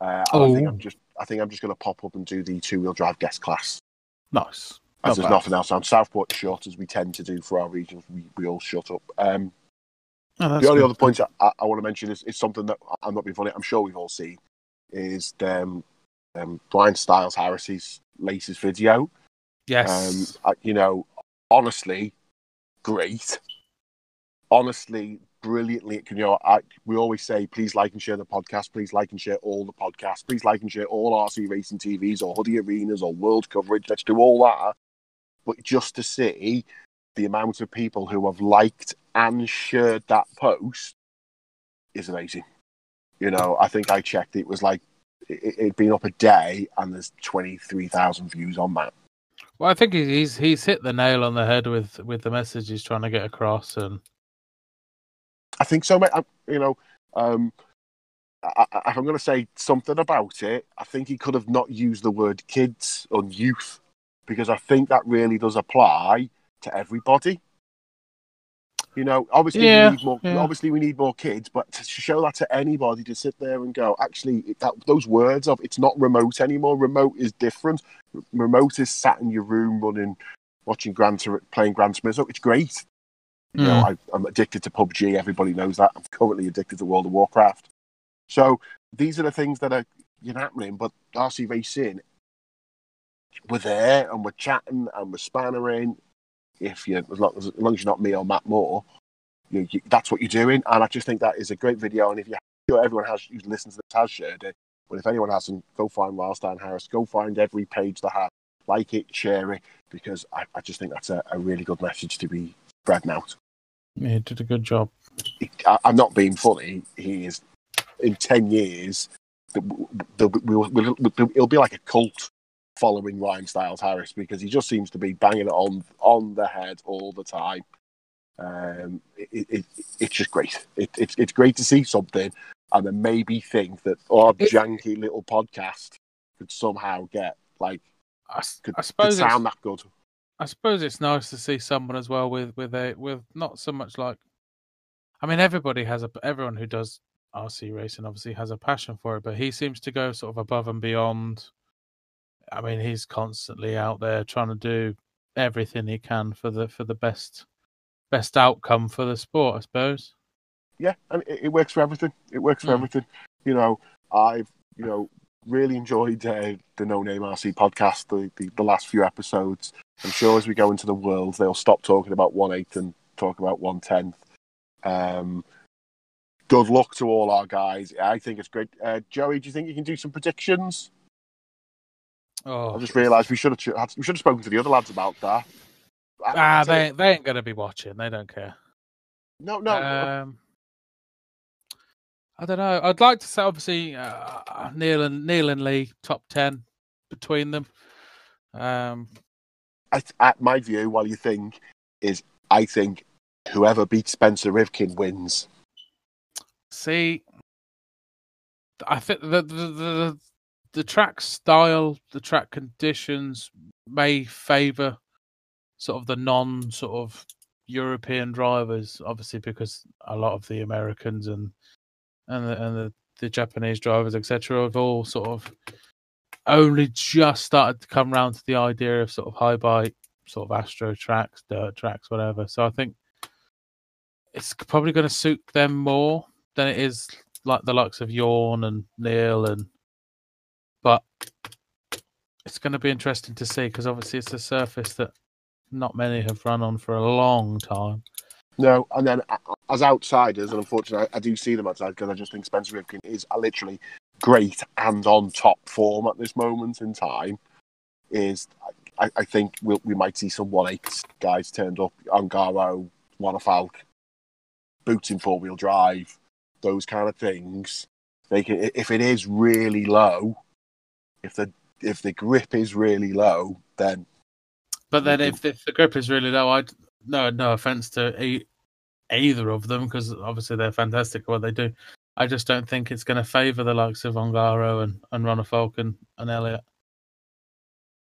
Uh, and I think Oh. I'm just I think I'm just going to pop up and do the two wheel drive guest class Nice. as Not there's bad. nothing else on Southport shut as we tend to do for our regions. We, we all shut up. Um, Oh, the only good. other point I, I want to mention is, is something that I'm not being funny. I'm sure we've all seen is um, um, Ryan Styles Harris's latest video. Yes. Um, you know, honestly, great. Honestly, brilliantly. You know, I, we always say, please like and share the podcast. Please like and share all the podcasts. Please like and share all RC racing TVs or Hudy arenas or world coverage. Let's do all that. But just to see the amount of people who have liked and shared that post is amazing. You know, I think I checked; it was like it, it'd been up a day, and there's twenty three thousand views on that. Well, I think he's he's hit the nail on the head with with the message he's trying to get across, and I think so, mate. I, you know, um, I, I, if I'm going to say something about it, I think he could have not used the word kids or youth because I think that really does apply to everybody. You know, obviously Yeah, we need more. yeah. Obviously, we need more kids, but to show that to anybody to sit there and go, actually, that those words of it's not remote anymore. Remote is different. Remote is sat in your room running, watching Gran Tur- playing Gran Turismo. It's great. You know, mm. I, I'm addicted to PUBG. Everybody knows that. I'm currently addicted to World of Warcraft. So these are the things that are you know, happening. But RC Racing, we're there and we're chatting and we're spannering. If you, as long as, as long as you're not me or Matt Moore, you, you, that's what you're doing. And I just think that is a great video. And if you, sure everyone has who listens to this has shared it, but if anyone hasn't, go find Wildstein Harris. Go find every page that has like it, share it, because I, I just think that's a, a really good message to be spreading out. yeah, he did a good job. I, I'm not being funny. He is in ten years. the- the- we'll- we'll- we'll- It'll be like a cult following Ryan Styles Harris because he just seems to be banging it on on the head all the time. Um, it, it, it's just great. It, it's it's great to see something, and then maybe think that our It- janky little podcast could somehow get like I, could, I suppose it's, sound that good. I suppose it's nice to see someone as well with with a with not so much like. I mean, everybody has a everyone who does RC racing obviously has a passion for it, but he seems to go sort of above and beyond. I mean, he's constantly out there trying to do everything he can for the for the best best outcome for the sport, I suppose. yeah, and it, it works for everything. It works for Mm. everything. You know, I've you know really enjoyed uh, the No Name RC podcast, the, the the last few episodes. I'm sure as we go into the world, they'll stop talking about one eighth and talk about one tenth. Um, good luck to all our guys. I think it's great. Uh, Joey, do you think you can do some predictions? Oh, I just realised we should have we should have spoken to the other lads about that. I- ah, they they ain't gonna be watching. They don't care. no, no, Um, I don't know. I'd like to say obviously uh, Neil and Neil and Lee top ten between them. Um, I, I, my view, while you think, is I think whoever beats Spencer Rivkin wins. see, I think the the, the the track style, the track conditions may favour sort of the non sort of European drivers, obviously because a lot of the Americans and and the, and the, the Japanese drivers, etc., have all sort of only just started to come round to the idea of sort of high bike, sort of astro tracks, dirt tracks, whatever. So I think it's probably going to suit them more than it is like the likes of Yawn and Neil and. But it's going to be interesting to see because obviously it's a surface that not many have run on for a long time. No, and then as outsiders, and unfortunately, I, do see them outside because I just think Spencer Rivkin is uh, literally great and on top form at this moment in time. Is I, I think we'll, we might see some one eight guys turned up, Ongaro, Wanafalk, boots in four wheel drive, those kind of things. They can, if it is really low, if the if the grip is really low, then But then if, if the grip is really low, I'd no no offense to e- either of them because obviously they're fantastic at what they do. I just don't think it's going to favour the likes of Ongaro and and Ronald Völker and Elliot.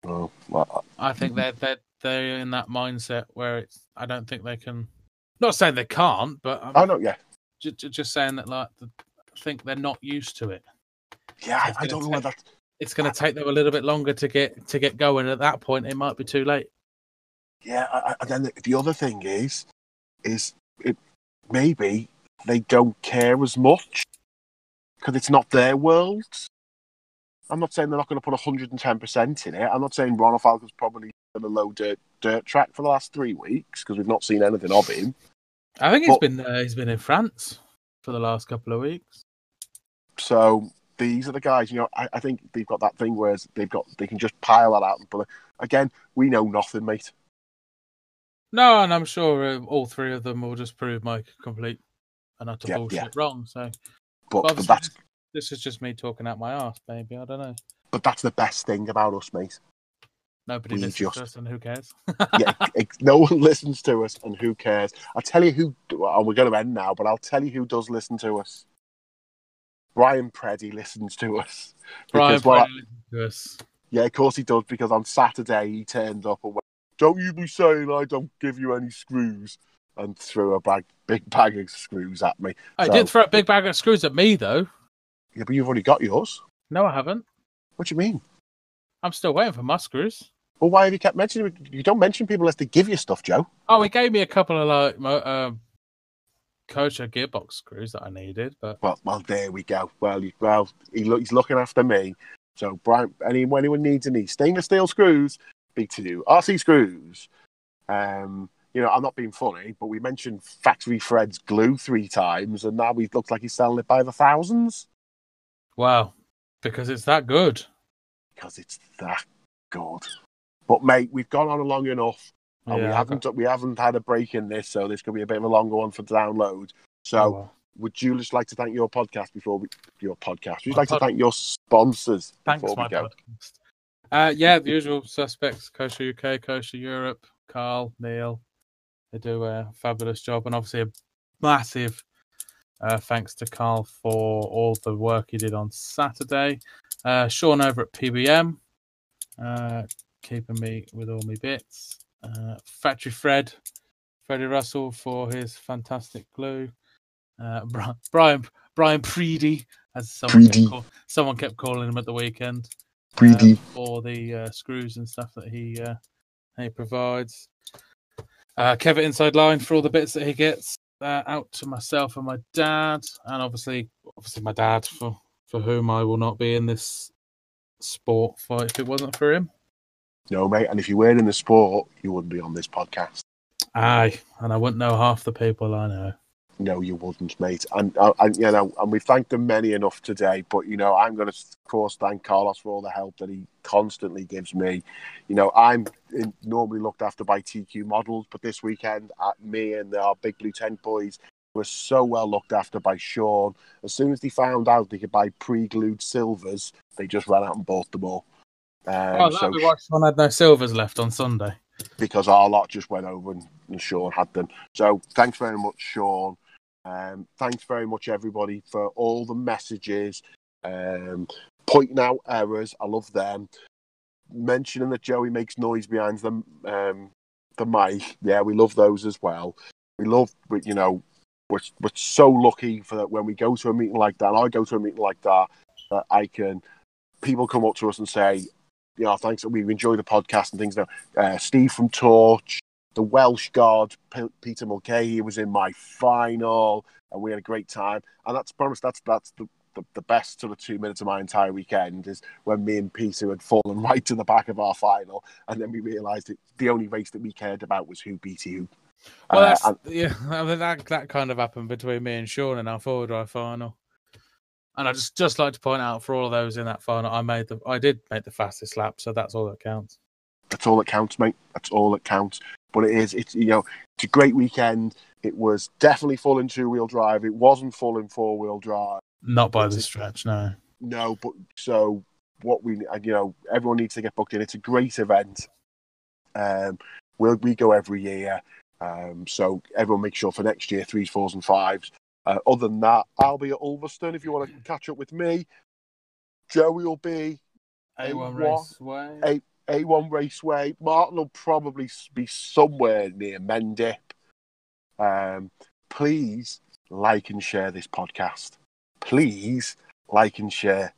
oh, well, I think they're they're they're in that mindset where it's. I don't think they can. Not saying they can't, but I'm oh no, yeah, ju- just saying that like I think they're not used to it. yeah. I, I don't know where take- that. It's going to take them a little bit longer to get to get going. At that point, it might be too late. Yeah, I- and then the, the other thing is, is it maybe they don't care as much because it's not their world. I'm not saying they're not going to put 110 percent in it. I'm not saying Ronald Völker's probably on a low dirt dirt track for the last three weeks because we've not seen anything of him. I think he's But- been uh, he's been in France for the last couple of weeks. So these are the guys. You know, I, I think they've got that thing where they've got they can just pile that out. But again, we know nothing, mate. No, and I'm sure uh, all three of them will just prove my complete and utter Yeah, bullshit yeah. wrong. So But, but but that's this, is just me talking out my ass, maybe. I don't know. but that's the best thing about us, mate. Nobody We listens just- to us, and who cares? [LAUGHS] yeah, ex- no one listens to us, and who cares? I'll tell you who. Well, we're going to end now, but I'll tell you who does listen to us. Brian Preedy listens to us. Brian, well, listens to us. Yeah, of course he does, because on Saturday he turned up and went, Don't you be saying I don't give you any screws, and threw a bag, big bag of screws at me. I So- did throw a big bag of screws at me, though. Yeah, but you've already got yours. No, I haven't. What do you mean? I'm still waiting for my screws. Well, why have you kept mentioning? You don't mention people unless they give you stuff, Joe. Oh, he gave me a couple of like um, Kyosho gearbox screws that I needed, but Well, well, there we go. Well, he, well, he look, he's looking after me. So, Brian, any, anyone needs any stainless steel screws, speak to you. RC screws. Um, you know, I'm not being funny, but we mentioned Factory Fred's glue three times, and now he looks like he's selling it by the thousands wow, because it's that good. because it's that good. But mate, we've gone on long enough, and we haven't we haven't had a break in this, so this could be a bit of a longer one for download. So. Oh, would you just like to thank your podcast before we your podcast? Would you My like to thank your sponsors Thanks, before my we go? podcast. Uh, yeah, the usual suspects: Kyosho UK, Kyosho Europe, Carl, Neil. They do a fabulous job, and obviously a massive uh, thanks to Carl for all the work he did on Saturday. Uh, Sean over at PBM, uh, keeping me with all my bits. Uh, Factory Fred, Freddie Russell for his fantastic glue. Uh, [LAUGHS] Brian Brian Preedy, as someone kept, call, someone kept calling him at the weekend Greedy. um, for the uh, screws and stuff that he uh, he provides. Uh, Kevin inside line for all the bits that he gets uh, out to myself and my dad, and obviously, obviously my dad for for whom I will not be in this sport fight if it wasn't for him. No, mate. And if you weren't in the sport, you wouldn't be on this podcast. Aye, and I wouldn't know half the people I know. No, you wouldn't, mate. And, uh, and you know, and we've thanked them many enough today. But you know, I'm going to, of course, thank Carlos for all the help that he constantly gives me. You know, I'm in, normally looked after by TQ Models, but this weekend, uh, me and our Big Blue Tent boys were so well looked after by Sean. As soon as they found out they could buy pre-glued silvers, they just ran out and bought them all. Um, oh, so why Sean had no silvers left on Sunday. because our lot just went over and, and Sean had them. So thanks very much, Sean. Um, thanks very much, everybody, for all the messages, um, pointing out errors. I love them. Mentioning that Joey makes noise behind the um, the mic. Yeah, we love those as well. We love, you know, we're, we're so lucky for that when we go to a meeting like that. And I go to a meeting like that, that I can. People come up to us and say, you know, thanks. We enjoy the podcast and things. Now, uh, Steve from Torch, the Welsh God, P- Peter Mulcahy he was in my final, and we had a great time. And that's promised. That's that's the, the, the best sort of two minutes of my entire weekend is when me and Peter had fallen [LAUGHS] right to the back of our final, and then we realised that the only race that we cared about was who beat who. Well, Uh, that's and- yeah. [LAUGHS] I mean, that that kind of happened between me and Sean in our forward drive final. And I just just like to point out for all of those in that final, I made the I did make the fastest lap, so that's all that counts. That's all that counts, mate. That's all that counts. But it is, it's you know, it's a great weekend. It was definitely full in two wheel drive. It wasn't full in four wheel drive. Not by the stretch, no. No, but so what we, you know, everyone needs to get booked in. It's a great event. Um, we'll, we go every year. Um, so everyone make sure for next year, threes, fours, and fives. Uh, other than that, I'll be at Ulverston if you want to catch up with me. Joey will be A1 A1 Raceway. A- A1 Raceway. Martin will probably be somewhere near Mendip. Um, please like and share this podcast. Please like and share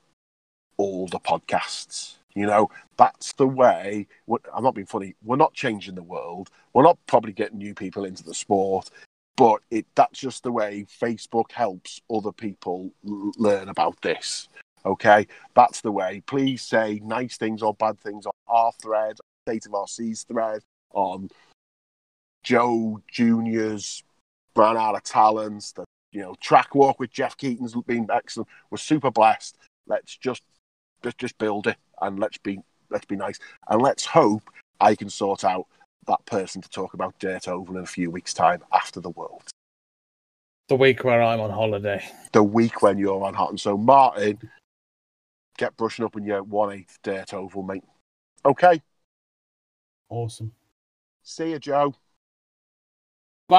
all the podcasts. You know, that's the way. I'm not being funny. We're not changing the world. We're not probably getting new people into the sport, but it that's just the way Facebook helps other people l- learn about this. Okay, that's the way. Please say nice things or bad things on our thread, State of Seas thread, on Joe Junior's ran out of talents. The you know track walk with Jeff Keaton's been excellent. We're super blessed. Let's just let's just build it and let's be let's be nice and let's hope I can sort out that person to talk about Dirt Oval in a few weeks' time after the World. The week where I'm on holiday. The week when you're on hot and so Martin, get brushing up on your one eighth Dirt Oval, mate. Okay. Awesome. See you, Joe. Bye.